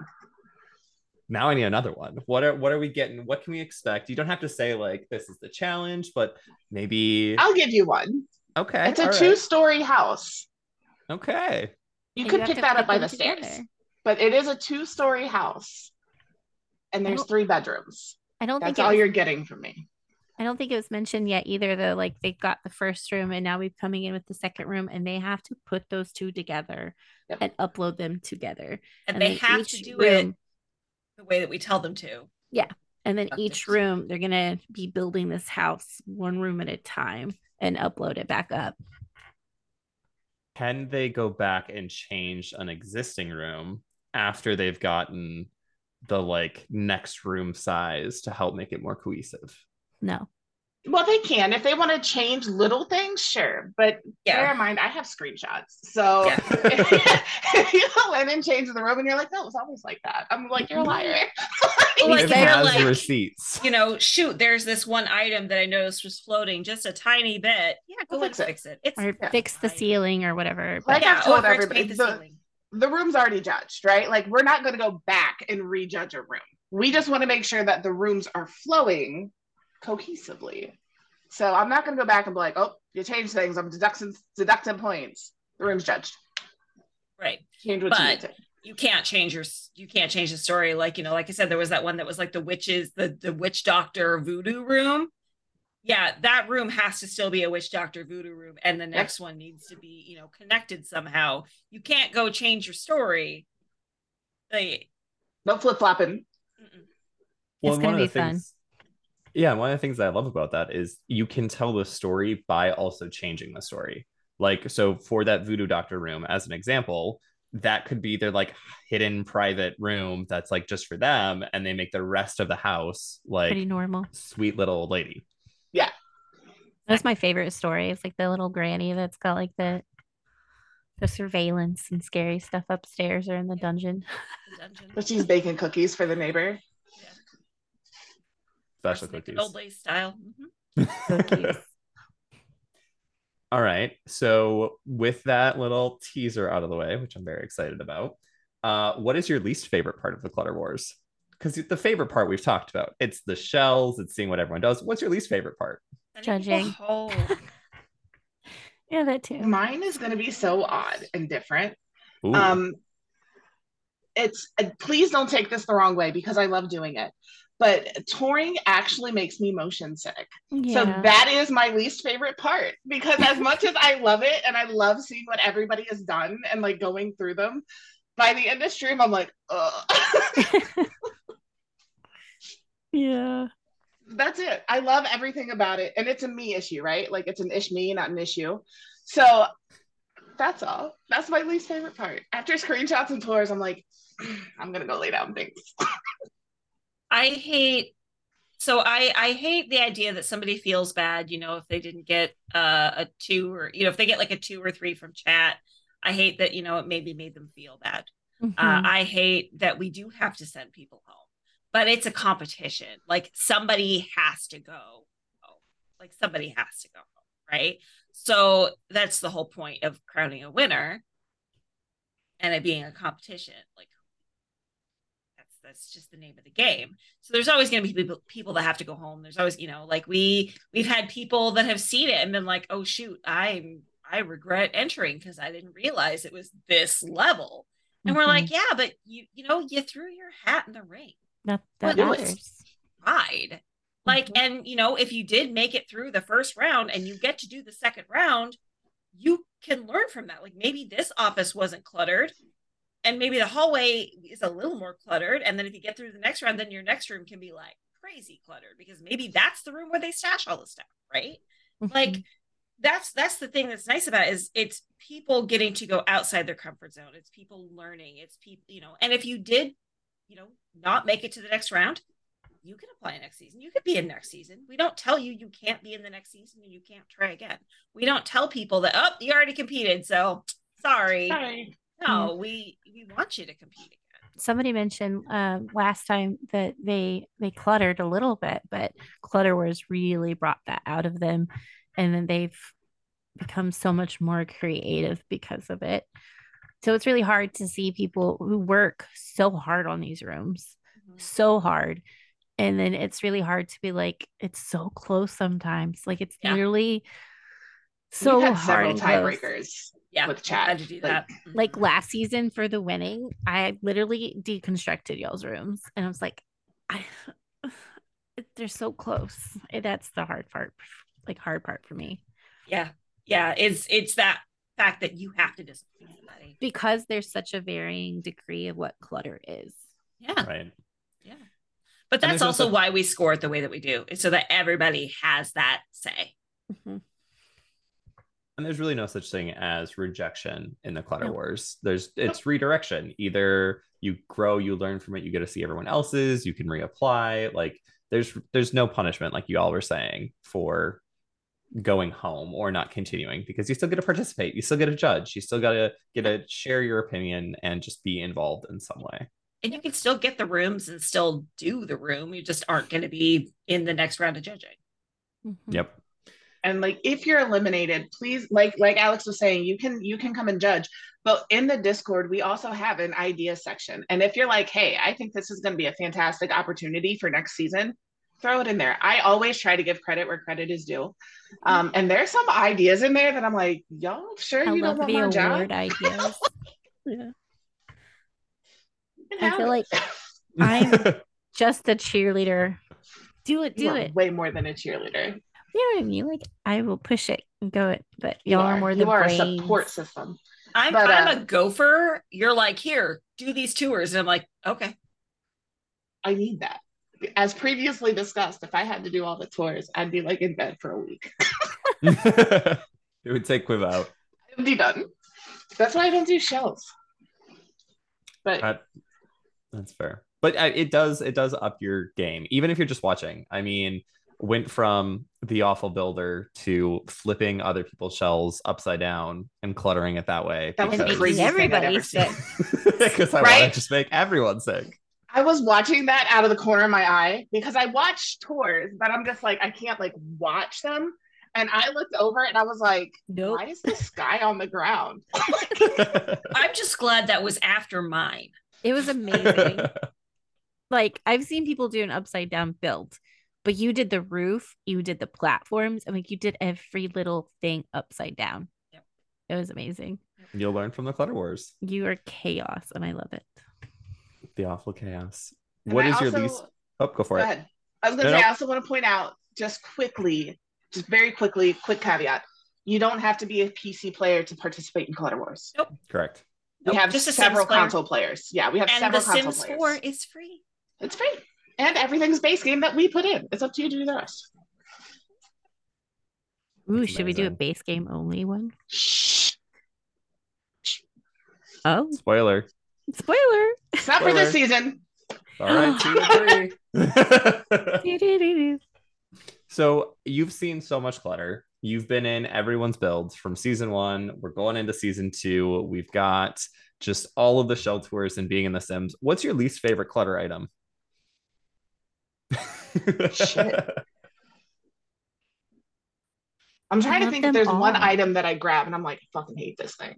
Now I need another one. What are what are we getting? What can we expect? You don't have to say like this is the challenge, but maybe I'll give you one. okay. It's a two-story house. Okay. You And could have pick that up by them the stairs. But it is a two-story house. And there's three bedrooms. i don't think That's it all was- you're getting from me. I don't think it was mentioned yet either, though. Like they got the first room and now we're coming in with the second room, and they have to put those two together Yep. and upload them together. And, they then have to do it the way that we tell them to. Yeah, and then each room, they're gonna be building this house one room at a time and upload it back up. Can they go back and change an existing room after they've gotten the like next room size to help make it more cohesive? No, Well, they can. If they want to change little things, sure. But bear in mind, I have screenshots. So Yeah. if you go in and change the room and you're like, oh, no, it was always like that. I'm like, you're a mm-hmm. liar. Well, like it they're has like, receipts you know, shoot, there's this one item that I noticed was floating just a tiny bit. Yeah, go We'll fix it. fix it. It's or Yeah. fix the ceiling or whatever. Like But I've told everybody, paint the the- ceiling. the room's already judged, right? Like we're not going to go back and rejudge a room. We just want to make sure that the rooms are flowing cohesively. So I'm not going to go back and be like, oh, you changed things. I'm deducting deducting points. The room's judged. Right. Change what you But- need to. you can't change your you can't change the story like you know like i said there was that one that was like the witches the the witch doctor voodoo room yeah that room has to still be a witch doctor voodoo room and the next one needs to be you know connected somehow you can't go change your story like No flip flopping. mm-mm. Well, It's and gonna one of be the fun. things- Yeah, one of the things that I love about that is you can tell the story by also changing the story. Like, so for that voodoo doctor room, as an example, that could be their like hidden private room that's like just for them, and they make the rest of the house like pretty normal. sweet little old lady. Yeah, that's my favorite story. It's like the little granny that's got like the the surveillance and scary stuff upstairs or in the dungeon. The dungeon. But she's baking cookies for the neighbor. Special Arsenic cookies. and Old Lace style. Mhm. Cookies. All right. So with that little teaser out of the way, which I'm very excited about, uh, what is your least favorite part of the Clutter Wars? Because the favorite part we've talked about, it's the shells, it's seeing what everyone does. What's your least favorite part? Judging. yeah, that too. Mine is going to be so odd and different. Ooh. Um, it's uh, please don't take this the wrong way because I love doing it, but touring actually makes me motion sick. So that is my least favorite part because as much as I love it and I love seeing what everybody has done and like going through them, by the end of stream I'm like, Ugh. yeah. that's it. I love everything about it, and it's a me issue, right? Like it's an ish me, not an issue. So that's all. That's my least favorite part. After screenshots and tours, I'm like, I'm gonna go lay down. Thanks. I hate so I I hate the idea that somebody feels bad, you know, if they didn't get uh, a two or you know if they get like a two or three from chat. I hate that you know it maybe made them feel bad. Uh, Mhm. I hate that we do have to send people home, but it's a competition. Like somebody has to go. home. Like somebody has to go home, right? So that's the whole point of crowning a winner and it being a competition. Like that's just the name of the game. So there's always going to be people people that have to go home. There's always, you know, like we we've had people that have seen it and been like, "Oh shoot, I'm I regret entering because I didn't realize it was this level." And we're Mhm. like, "Yeah, but you you know, you threw your hat in the ring." that, that was- matters. Pride. Like, Mhm. and you know, if you did make it through the first round and you get to do the second round, you can learn from that. Like maybe this office wasn't cluttered, and maybe the hallway is a little more cluttered. And then if you get through the next round, then your next room can be like crazy cluttered because maybe that's the room where they stash all the stuff, right? Like Mhm. that's that's the thing that's nice about it is it's people getting to go outside their comfort zone. It's people learning. It's people, you know, and if you did, you know, not make it to the next round, you can apply next season. You could be in next season. We don't tell you you can't be in the next season and you can't try again. We don't tell people that oh you already competed, so sorry. Sorry. No, we we want you to compete again. somebody mentioned um, last time that they they cluttered a little bit, but Clutter Wars really brought that out of them, and then they've become so much more creative because of it. So it's really hard to see people who work so hard on these rooms, so hard, and then it's really hard to be like it's so close sometimes. Like it's Yeah. literally so We've had hard. several tiebreakers Yeah, with I chat. had to do Like, that. like last season for the winning, I literally deconstructed y'all's rooms and I was like, I they're so close. That's the hard part, like hard part for me. yeah, yeah. It's it's that fact that you have to disappoint somebody. Because there's such a varying degree of what clutter is. Yeah, right. yeah. But that's also also- why we score it the way that we do, is so that everybody has that say. Mhm. And there's really no such thing as rejection in the Clutter No. Wars. There's it's redirection. Either you grow, you learn from it, you get to see everyone else's, you can reapply. Like there's there's no punishment, like you all were saying, for going home or not continuing because you still get to participate, you still get to judge, you still gotta get to share your opinion and just be involved in some way. And you can still get the rooms and still do the room. You just aren't going to be in the next round of judging. Mhm. Yep. And like if you're eliminated please like like alex was saying you can you can come and judge but in the discord we also have an idea section and if you're like hey i think this is going to be a fantastic opportunity for next season throw it in there i always try to give credit where credit is due um, and there's some ideas in there that i'm like y'all sure I you love don't the want my award job ideas. yeah. I feel it. like I'm just a cheerleader. Do it, do You it. way more than a cheerleader You know what I mean? Like I will push it and go it, but y'all are, more the you are brains. a support system I'm But, I'm uh, a gopher. You're like, here, do these tours. And I'm like, okay. i need that as previously discussed if i had to do all the tours i'd be like in bed for a week it would take Quiv out. I'd be done that's why i don't do shells but Uh, That's fair. But uh, it does it does up your game, even if you're just watching. I mean, went from the awful builder to flipping other people's shells upside down and cluttering it that way. That was And the making craziest thing I'd everybody sick. Because I want to just make everyone sick. I was watching that out of the corner of my eye because I watch tours, but I'm just like I can't like watch them. And I looked over and I was like, Nope. why is this guy on the ground? I'm just glad that was after mine. It was amazing. like I've seen people do an upside down build, but you did the roof, you did the platforms, I mean, you did every little thing upside down. Yep. It was amazing. You'll learn from the Clutter Wars. You are chaos, and I love it. The awful chaos. And What I is your least? Oh, go for Go it. ahead. I was gonna No, say no. I also want to point out just quickly, just very quickly, quick caveat. You don't have to be a PC player to participate in Clutter Wars. Nope. Correct. We Nope, have just a several player. console players. Yeah, we have And several The console Sims players. 4 is free. It's free. And everything's base game that we put in. It's up to you to do the rest. Ooh, That's should we do a base game only one? Shh. Oh, Spoiler. spoiler. It's not for this season. All right, two three. So you've seen so much clutter. You've been in everyone's builds from season one. We're going into season two. We've got just all of the shell tours and being in the Sims. What's your least favorite clutter item? Shit. I'm trying to think if them there's one item that I grab and I'm like, I fucking hate this thing.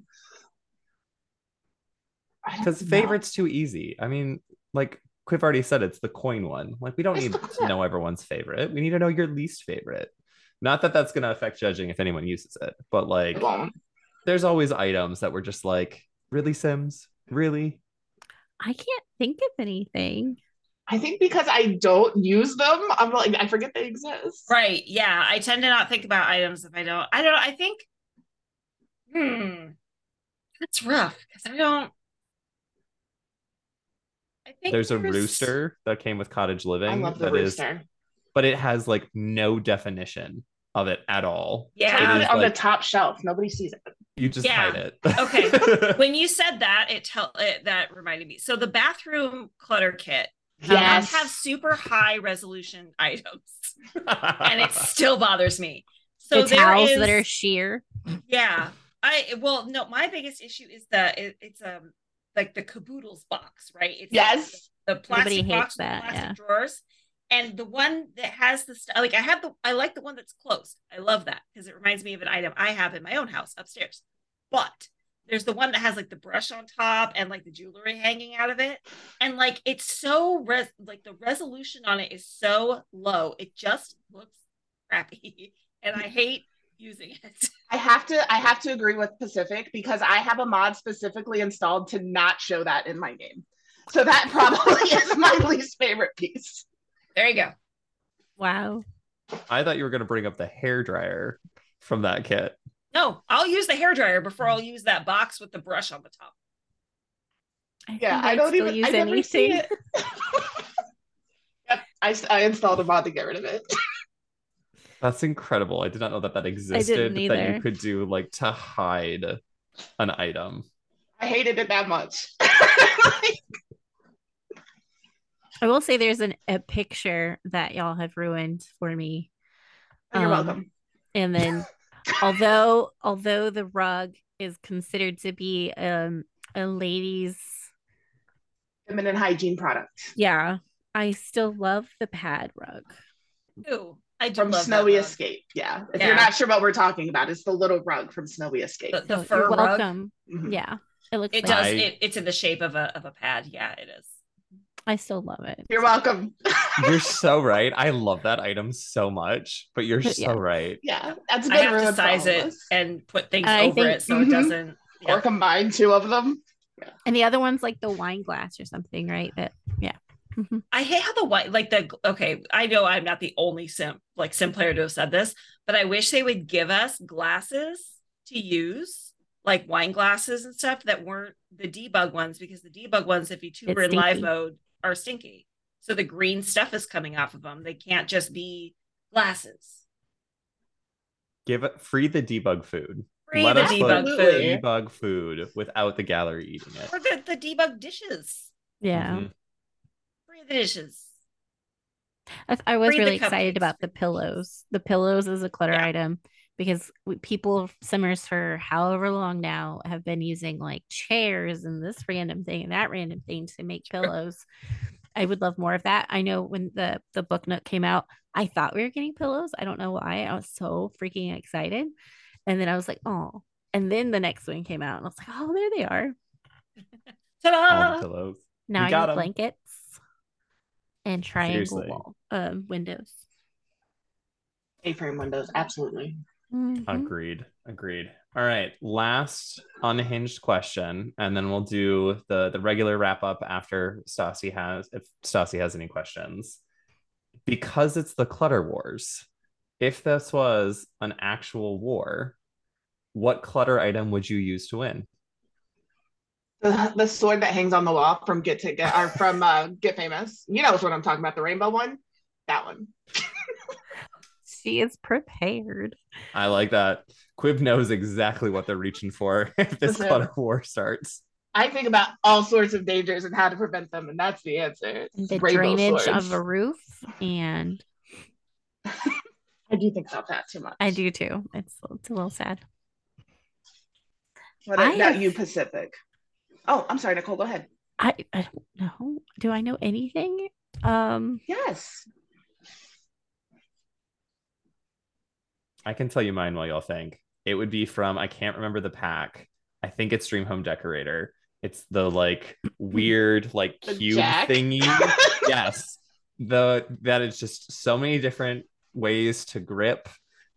Because favorite's too easy. I mean, like Quiv already said, it's the coin one. Like we don't It's need to know everyone's favorite. We need to know your least favorite. Not that that's going to affect judging if anyone uses it, but like It there's always items that we're just like, really Sims, really. I can't think of anything. I think because I don't use them, I'm like, I forget they exist. Right. Yeah. I tend to not think about items if I don't. I don't. I think, hmm, that's rough because I don't. I think There's a rooster that came with cottage living. I love the that is- rooster. but it has like no definition of it at all. Yeah. It it is on the top shelf. Nobody sees it. You just Yeah. hide it. Okay. When you said that, it tell it that reminded me. So the bathroom clutter kit um, Yes. have super high resolution items, and it still bothers me. So the towels is- that are sheer. Yeah. I well no, my biggest issue is that it, it's um like the caboodles box, right? It's Yes. the plastic Everybody box that, plastic yeah. drawers. And the one that has the st- like I have the I like the one that's closed. I love that because it reminds me of an item I have in my own house upstairs. But there's the one that has like the brush on top and like the jewelry hanging out of it. And like it's so res like the resolution on it is so low. It just looks crappy. And I hate using it. I have to I have to agree with Pacific because I have a mod specifically installed to not show that in my game. So that probably is my least favorite piece. There you go. Wow. I thought you were going to bring up the hair dryer from that kit. No, I'll use the hairdryer before I'll use that box with the brush on the top. I Yeah, I I'd don't even use I never see it. yep, I, I installed a mod to get rid of it. That's incredible. I did not know that that existed. That you could do like to hide an item. I hated it that much. I will say there's an a picture that y'all have ruined for me. You're Um, welcome. And then although although the rug is considered to be um a lady's Feminine hygiene product yeah, I still love the pad rug. Ooh, I do from love that Snowy rug. Escape. Yeah. If Yeah. you're not sure what we're talking about, it's the little rug from Snowy Escape. The, the So fur you're rug. welcome. Mhm. Yeah. It looks It like does. I- It, it's in the shape of a of a pad. Yeah, it is. I still love it. You're welcome. You're so right. I love that item so much, but you're But so yeah. right. yeah, that's I been have to size it us. and put things I over think- it so it Mhm. doesn't. yeah. or combine two of them. And the other one's like the wine glass or something, right? That yeah. Mhm. I hate how the white like the okay. I know I'm not the only sim like sim player to have said this, but I wish they would give us glasses to use, like wine glasses and stuff that weren't the debug ones, because the debug ones, if you It's tuber in live mode, are stinky. So the green stuff is coming off of them. They can't just be glasses. Give it free the debug food. Free Let the us debug Absolutely. food Debug food without the gallery eating it. or the, the debug dishes. Yeah. Mhm. Free the dishes. I, I was Read the really excited about the pillows. The pillows is a clutter Yeah. item because we, people simmers for however long now have been using like chairs and this random thing and that random thing to make pillows. I would love more of that. I know when the the book nook came out, I thought we were getting pillows. I don't know why. I was so freaking excited. And then I was like, oh. And then the next one came out and I was like, oh, there they are. Ta-da! the pillows. Now We I got need 'em. blankets and triangle wall um windows. A-frame windows, absolutely. Mhm. Agreed. Agreed. All right. Last unhinged question, and then we'll do the the regular wrap up after Stassi has if Stassi has any questions. Because it's the Clutter Wars. If this was an actual war, what clutter item would you use to win? The, the sword that hangs on the wall from Get to Get or from uh, Get Famous. You know what I'm talking about, the rainbow one. That one. She is prepared. I like that. Quiv knows exactly what they're reaching for if this Listen. clutter war starts. I think about all sorts of dangers and how to prevent them, and that's the answer. It's The rainbow drainage swords. of a roof, and I do think about that too much. I do too. It's it's a little sad. What about have- you, Pacific? Oh, I'm sorry, Nichole. Go ahead. I I don't know. Do I know anything? Um, Yes. I can tell you mine while y'all think. It would be from I can't remember the pack. I think it's Dream Home Decorator. It's the like weird like The cube jack? thingy. yes. The that is just so many different ways to grip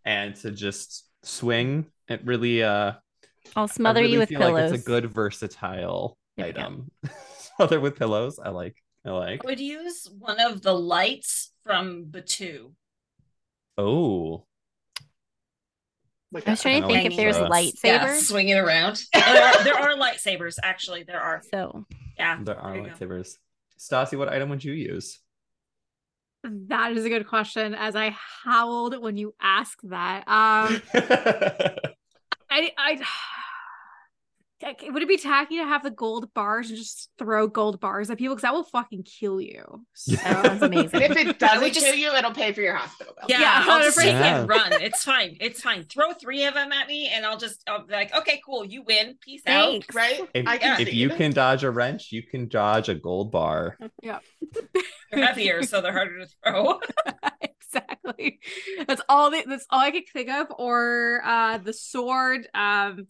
and to just swing. It really uh I'll smother really you with feel pillows. like it's a good versatile There we go. item. Smother with pillows. I like. I like. I would use one of the lights from Batuu. Oh, Look I was trying to think if there's us. lightsabers. Yeah, swing it around. there, are, there are lightsabers, actually. There are. So Yeah. there are there you go. lightsabers. Stassi, what item would you use? That is a good question. As I howled when you asked that. Um, I, I, Like, would it be tacky to have the gold bars and just throw gold bars at people? Because that will fucking kill you. So, Sounds amazing. And if it doesn't We just- kill you, it'll pay for your hospital bill. Yeah, Yeah, I'll just take 100%. it run. It's fine. It's fine. Throw three of them at me, and I'll just I'll be like, okay, cool, you win. Peace Thanks. Right? If, I can if you it. can dodge a wrench, you can dodge a gold bar. Yeah, They're heavier, so they're harder to throw. exactly. That's all. The, that's all I could think of. Or uh, the sword um,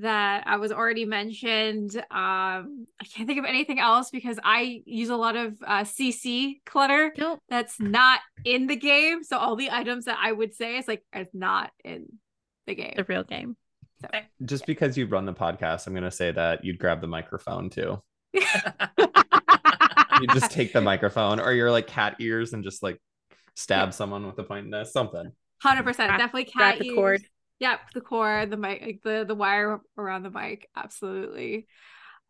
that I was already mentioned. Um, I can't think of anything else because I use a lot of uh, CC clutter Nope. that's not in the game. So all the items that I would say is like it's not in the game. The real game. Just because you run the podcast, I'm going to say that you'd grab the microphone too. You just take the microphone or your like cat ears and just like stab someone with a point pointed something. Hundred percent, definitely cat grab the ears. cord. Yep, the cord, the mic, like, the the wire around the mic, absolutely.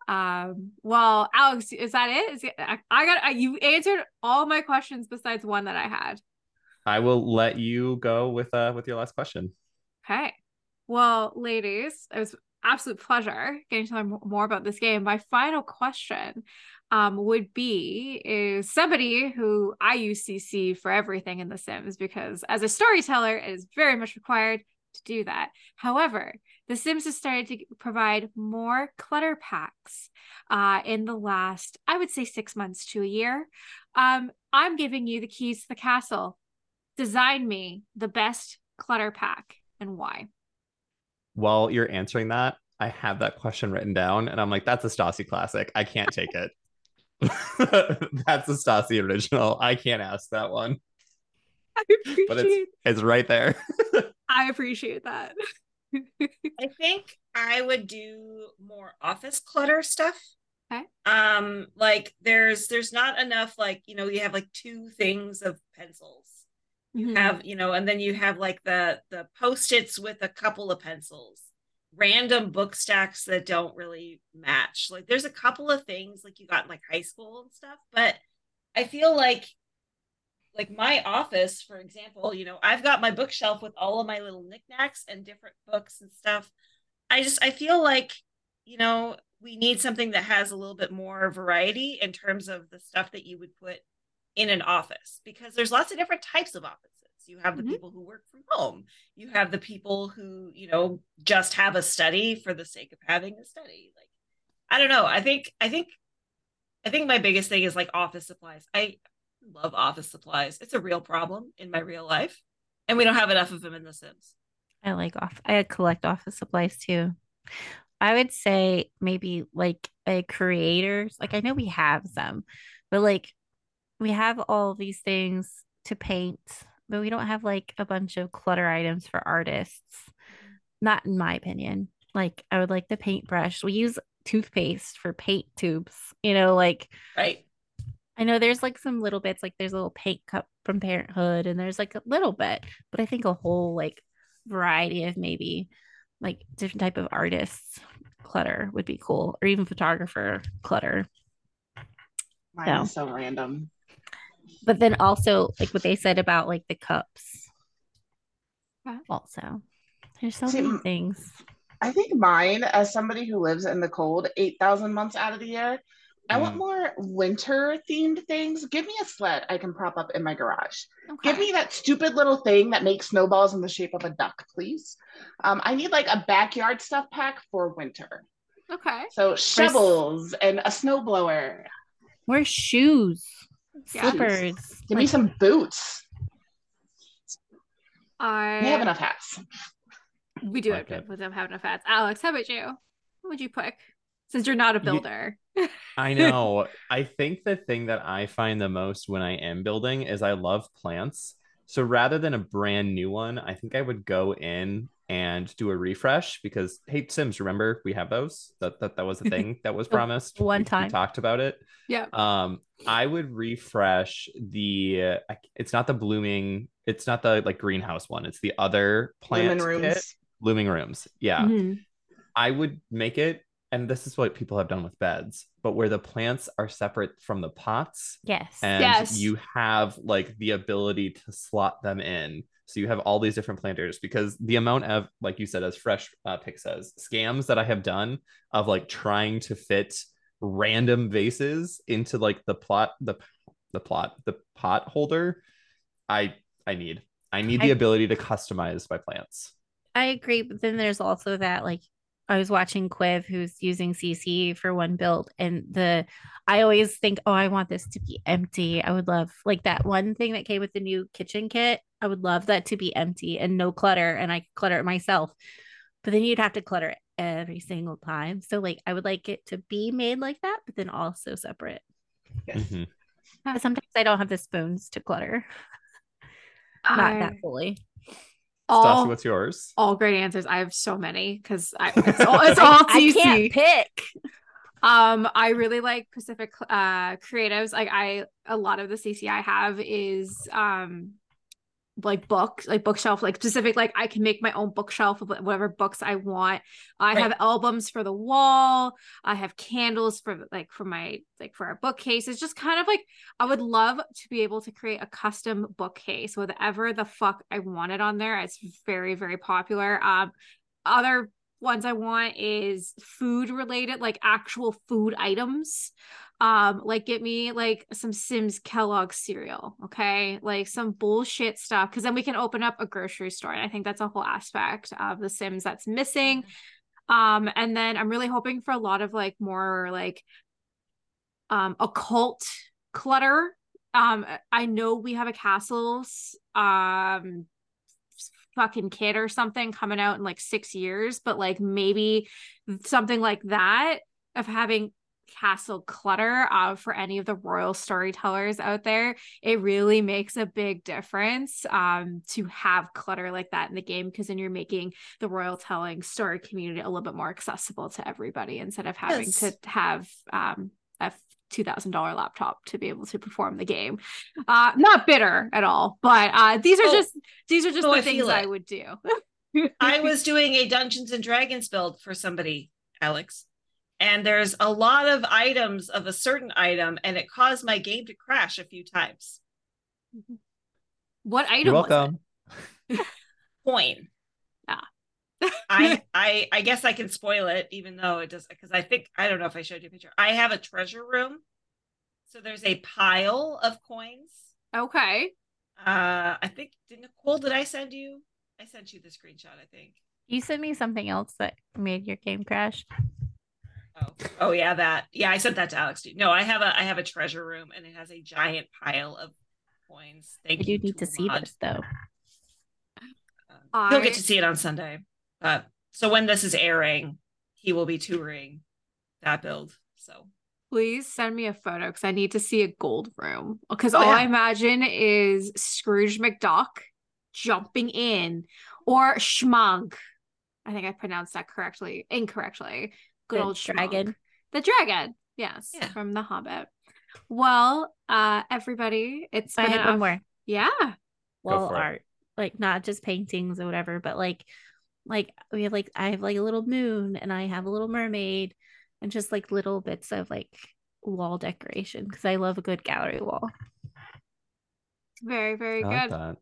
Um, well, Alex, is that it? Is it, I, I got I, you answered all my questions besides one that I had. I will let you go with uh with your last question. Okay. Well, ladies, it was absolute pleasure getting to learn more about this game. My final question um, would be is somebody who I use CC for everything in The Sims because as a storyteller, it is very much required to do that. However, The Sims has started to provide more clutter packs uh, in the last, I would say, six months to a year. Um, I'm giving you the keys to the castle. Design me the best clutter pack and why. While you're answering that, I have that question written down and I'm like, that's a Stassi classic. I can't take it. that's a Stassi original. I can't ask that one, I but appreciate it's it's right there. I appreciate that. I think I would do more office clutter stuff. Okay. Um, like there's there's not enough like you know you have like two things of pencils. Mhm. Have you know, and then you have like the the post-its with a couple of pencils, random book stacks that don't really match. Like there's a couple of things like you got in like high school and stuff, but I feel like like my office, for example, you know, I've got my bookshelf with all of my little knickknacks and different books and stuff. I just I feel like, you know, we need something that has a little bit more variety in terms of the stuff that you would put in an office because there's lots of different types of offices. You have the Mhm. people who work from home. You have the people who, you know, just have a study for the sake of having a study. Like, I don't know. I think, I think, I think my biggest thing is like office supplies. I love office supplies. It's a real problem in my real life. And we don't have enough of them in The Sims. I like off. I collect office supplies too. I would say maybe like a creators. Like I know we have some, but like we have all these things to paint, but we don't have like a bunch of clutter items for artists. Not in my opinion. Like I would like the paintbrush. We use toothpaste for paint tubes. You know, like Right. I know there's like some little bits, like there's a little paint cup from Parenthood, and there's like a little bit, but I think a whole like variety of maybe like different type of artists clutter would be cool, or even photographer clutter. Mine No. is so random. But then also like what they said about like the cups. Yeah. Also, there's so See, many things. I think mine, as somebody who lives in the cold 8,000 months out of the year, I want Mm. more winter themed things. Give me a sled I can prop up in my garage. Okay. Give me that stupid little thing that makes snowballs in the shape of a duck, please. Um, I need like a backyard stuff pack for winter. okay. So shovels and a snowblower. Where's shoes, Yeah. slippers? Give me some boots. I We have enough hats. We do Like have, it. we have enough hats. Alex, how about you? What would you pick? Since you're not a You- builder. I know. I think the thing that I find the most when I am building is I love plants. So rather than a brand new one, I think I would go in and do a refresh because hey Sims, remember we have those? That that, that was a thing that was promised. one We- we time. talked about it. Yeah. Um, I would refresh the. uh, It's not the blooming. It's not the like greenhouse one. It's the other plant Lumen kit. rooms. Blooming rooms. Yeah. Mhm. I would make it, and this is what people have done with beds, but where the plants are separate from the pots, yes. and Yes. you have like the ability to slot them in. So you have all these different planters because the amount of, like you said, as fresh uh, pick says, scams that I have done of like trying to fit random vases into like the plot, the the plot, the pot holder. I I need I need the I- ability to customize my plants. I agree, but then there's also that like I was watching Quiv who's using CC for one build and the I always think, oh, I want this to be empty. I would love like that one thing that came with the new kitchen kit. I would love that to be empty and no clutter and I could clutter it myself. But then you'd have to clutter it every single time. So like I would like it to be made like that, but then also separate. Yes. Mhm. Sometimes I don't have the spoons to clutter. Not I- that fully. All, Stassi, what's yours? all great answers. I have so many because I it's all, it's all I can't pick. Um, I really like Pacific uh creatives. Like I a lot of the CC I have is um like books, like bookshelf, like specific, like I can make my own bookshelf of whatever books I want. I Right. have albums for the wall. I have candles for like for my like for our bookcase. It's Just kind of like I would love to be able to create a custom bookcase, whatever the fuck I wanted on there. It's very, very popular. Um other ones I want is food related, like actual food items. Um, like get me like some Sims Kellogg cereal, okay? Like some bullshit stuff, because then we can open up a grocery store. And I think that's a whole aspect of the Sims that's missing. Um, and then I'm really hoping for a lot of like more like um occult clutter. Um, I know we have a castles um fucking kid or something coming out in like six years, but like maybe something like that of having castle clutter uh, for any of the royal storytellers out there it really makes a big difference um to have clutter like that in the game because then you're making the royal telling story community a little bit more accessible to everybody instead of having Yes. to have um a $2000 laptop to be able to perform the game uh not bitter at all but uh these are Oh. just these are just Oh, the I things i would do I was doing a Dungeons and Dragons build for somebody, Alex, and there's a lot of items of a certain item, and it caused my game to crash a few times. what item You're was it? welcome. Coin. Ah. I I I guess I can spoil it, even though it does because I think I don't know if I showed you a picture. I have a treasure room So there's a pile of coins. Okay. Uh, I think did Nichole? Did I send you? I sent you the screenshot. I think. You sent me something else that made your game crash. Oh, oh yeah, that. Yeah, I sent that to Alex too. No, I have a I have a treasure room and it has a giant pile of coins. Thank I do you. need to see Toolmod. this though. Um, He'll get to see it on Sunday. But so when this is airing, he will be touring that build. So Please send me a photo because I need to see a gold room. Because Oh, all yeah. I imagine is Scrooge McDuck jumping in or Schmunk. I think I pronounced that correctly, incorrectly. Good The old Schmunk. dragon. The dragon. Yes, Yeah. from The Hobbit. Well, uh, everybody, it's I been had a- one more. Yeah. Wall for it. art, like not just paintings or whatever, but like, like we have like I have like a little moon and I have a little mermaid, and just like little bits of like wall decoration because I love a good gallery wall. Very, very I like good. that.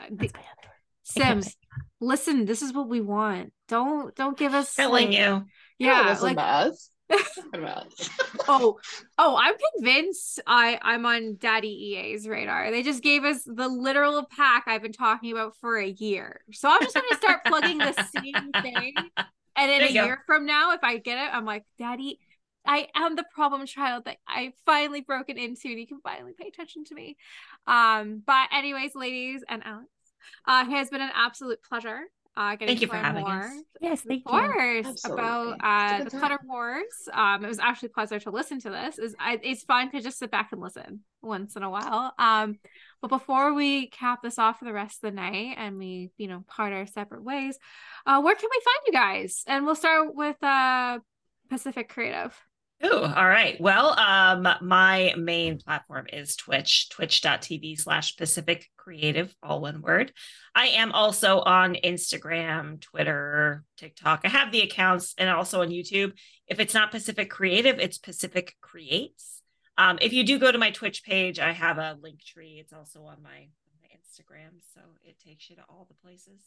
Uh, the- That's my other. Sims, listen, this is what we want. Don't don't give us telling like- you. Yeah, like to us. Listen to us. oh oh i'm convinced i i'm on daddy ea's radar they just gave us the literal pack i've been talking about for a year so i'm just going to start plugging the same thing and in a go. year from now if i get it i'm like daddy i am the problem child that i finally broken into and you can finally pay attention to me um but anyways ladies and alex uh it has been an absolute pleasure uh getting Thank you to for having more us. Yes, of thank you. course Absolutely. about uh the time. clutter wars um it was actually a pleasure to listen to this is I, it's fun to just sit back and listen once in a while um but before we cap this off for the rest of the night and we you know part our separate ways uh where can we find you guys and we'll start with uh pacific creative Ooh, all right. Well, um, my main platform is Twitch, twitch.tv slash Pacific Creative, all one word. I am also on Instagram, Twitter, TikTok. I have the accounts and also on YouTube. If it's not Pacific Creative, it's Pacific Creates. Um, if you do go to my Twitch page, I have a Linktree. It's also on my, my Instagram, so it takes you to all the places.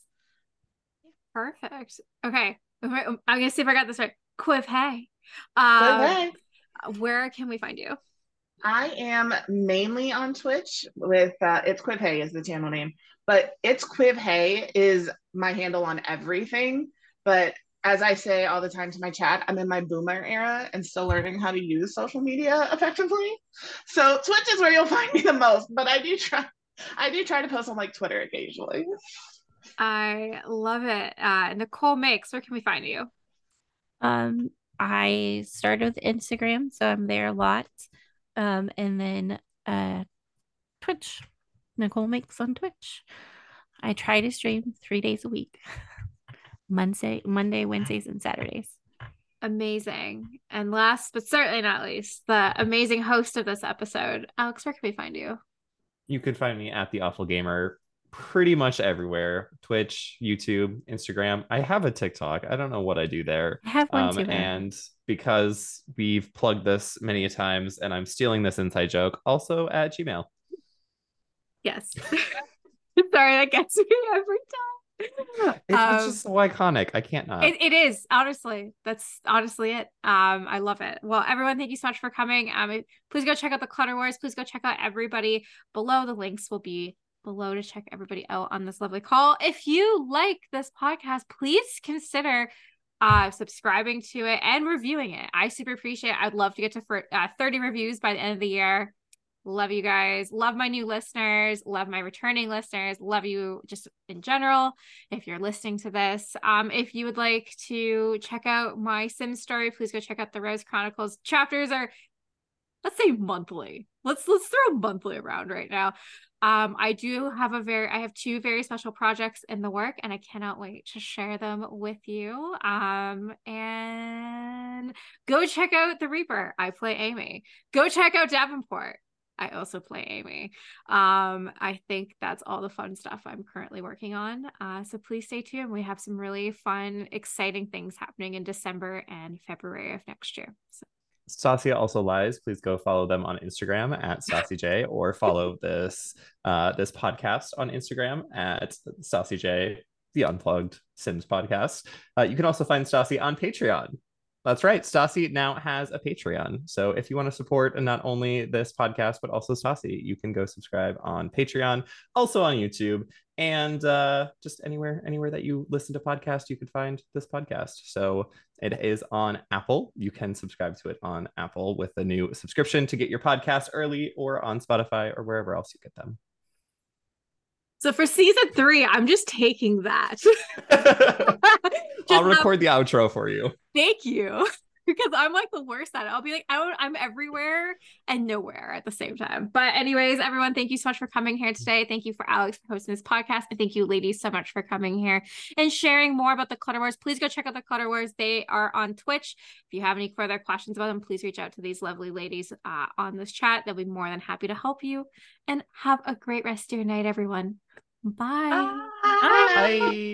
Perfect okay i'm gonna see if i got this right quiv hey Bye-bye. where can we find you I am mainly on Twitch with uh, it's Quiv Hey is the channel name, but it's Quiv Hey is my handle on everything. But as I say all the time to my chat, I'm in my boomer era and still learning how to use social media effectively. So Twitch is where you'll find me the most, but I do try I do try to post on like Twitter occasionally. I love it uh nichole makes where can we find you Um, I started with Instagram, so I'm there a lot. Um, and then uh, Twitch. Nichole makes on Twitch. I try to stream three days a week. Monday, Monday, Wednesdays, and Saturdays. Amazing. And last but certainly not least, the amazing host of this episode, Alex, where can we find you? You can find me at the Awful Gaymer pretty much everywhere Twitch, YouTube, Instagram. I have a TikTok. I don't know what I do there. I have one Um, too. And because we've plugged this many a times and I'm stealing this inside joke, also at Gmail. Yes. Sorry, that gets me every time. It's, Um, it's just so iconic. I can't not. It, it is honestly. That's honestly it. Um, I love it. Well, everyone, thank you so much for coming. Um, please go check out the Clutter Wars. Please go check out everybody below. The links will be below to check everybody out on this lovely call. If you like this podcast, please consider uh subscribing to it and reviewing it. I super appreciate it. I'd love to get to for, uh, 30 reviews by the end of the year. Love you guys. Love my new listeners. Love my returning listeners. Love you just in general. If you're listening to this, um, if you would like to check out my Sim story, please go check out the Rose Chronicles. Chapters are, let's say monthly. Let's let's throw monthly around right now. Um, I do have a very, I have two very special projects in the work, and I cannot wait to share them with you. Um, and go check out the Reaper. I play Amy. Go check out Davenport. I also play Amy. Um, I think that's all the fun stuff I'm currently working on. Uh, so please stay tuned. We have some really fun, exciting things happening in December and February of next year. So Stasia also lies. Please go follow them on Instagram at StassiJ or follow this uh, this podcast on Instagram at StassiJ, the Unplugged Sims podcast. Uh, you can also find Stassi on Patreon. That's right. Stassi now has a Patreon. So if you want to support not only this podcast, but also Stassi, you can go subscribe on Patreon, also on YouTube, and uh, just anywhere, anywhere that you listen to podcasts, you can find this podcast. So it is on Apple. You can subscribe to it on Apple with a new subscription to get your podcast early or on Spotify or wherever else you get them. So for season three, I'm just taking that. I'll record the outro for you. Thank you. Because I'm like the worst at it. I'll be like, I I'm everywhere and nowhere at the same time. But anyways, everyone, thank you so much for coming here today. Thank you for Alex for hosting this podcast, and thank you, ladies, so much for coming here and sharing more about the Clutter Wars. Please go check out the Clutter Wars. They are on Twitch. If you have any further questions about them, please reach out to these lovely ladies uh, on this chat. They'll be more than happy to help you. And have a great rest of your night, everyone. Bye. Bye. Bye.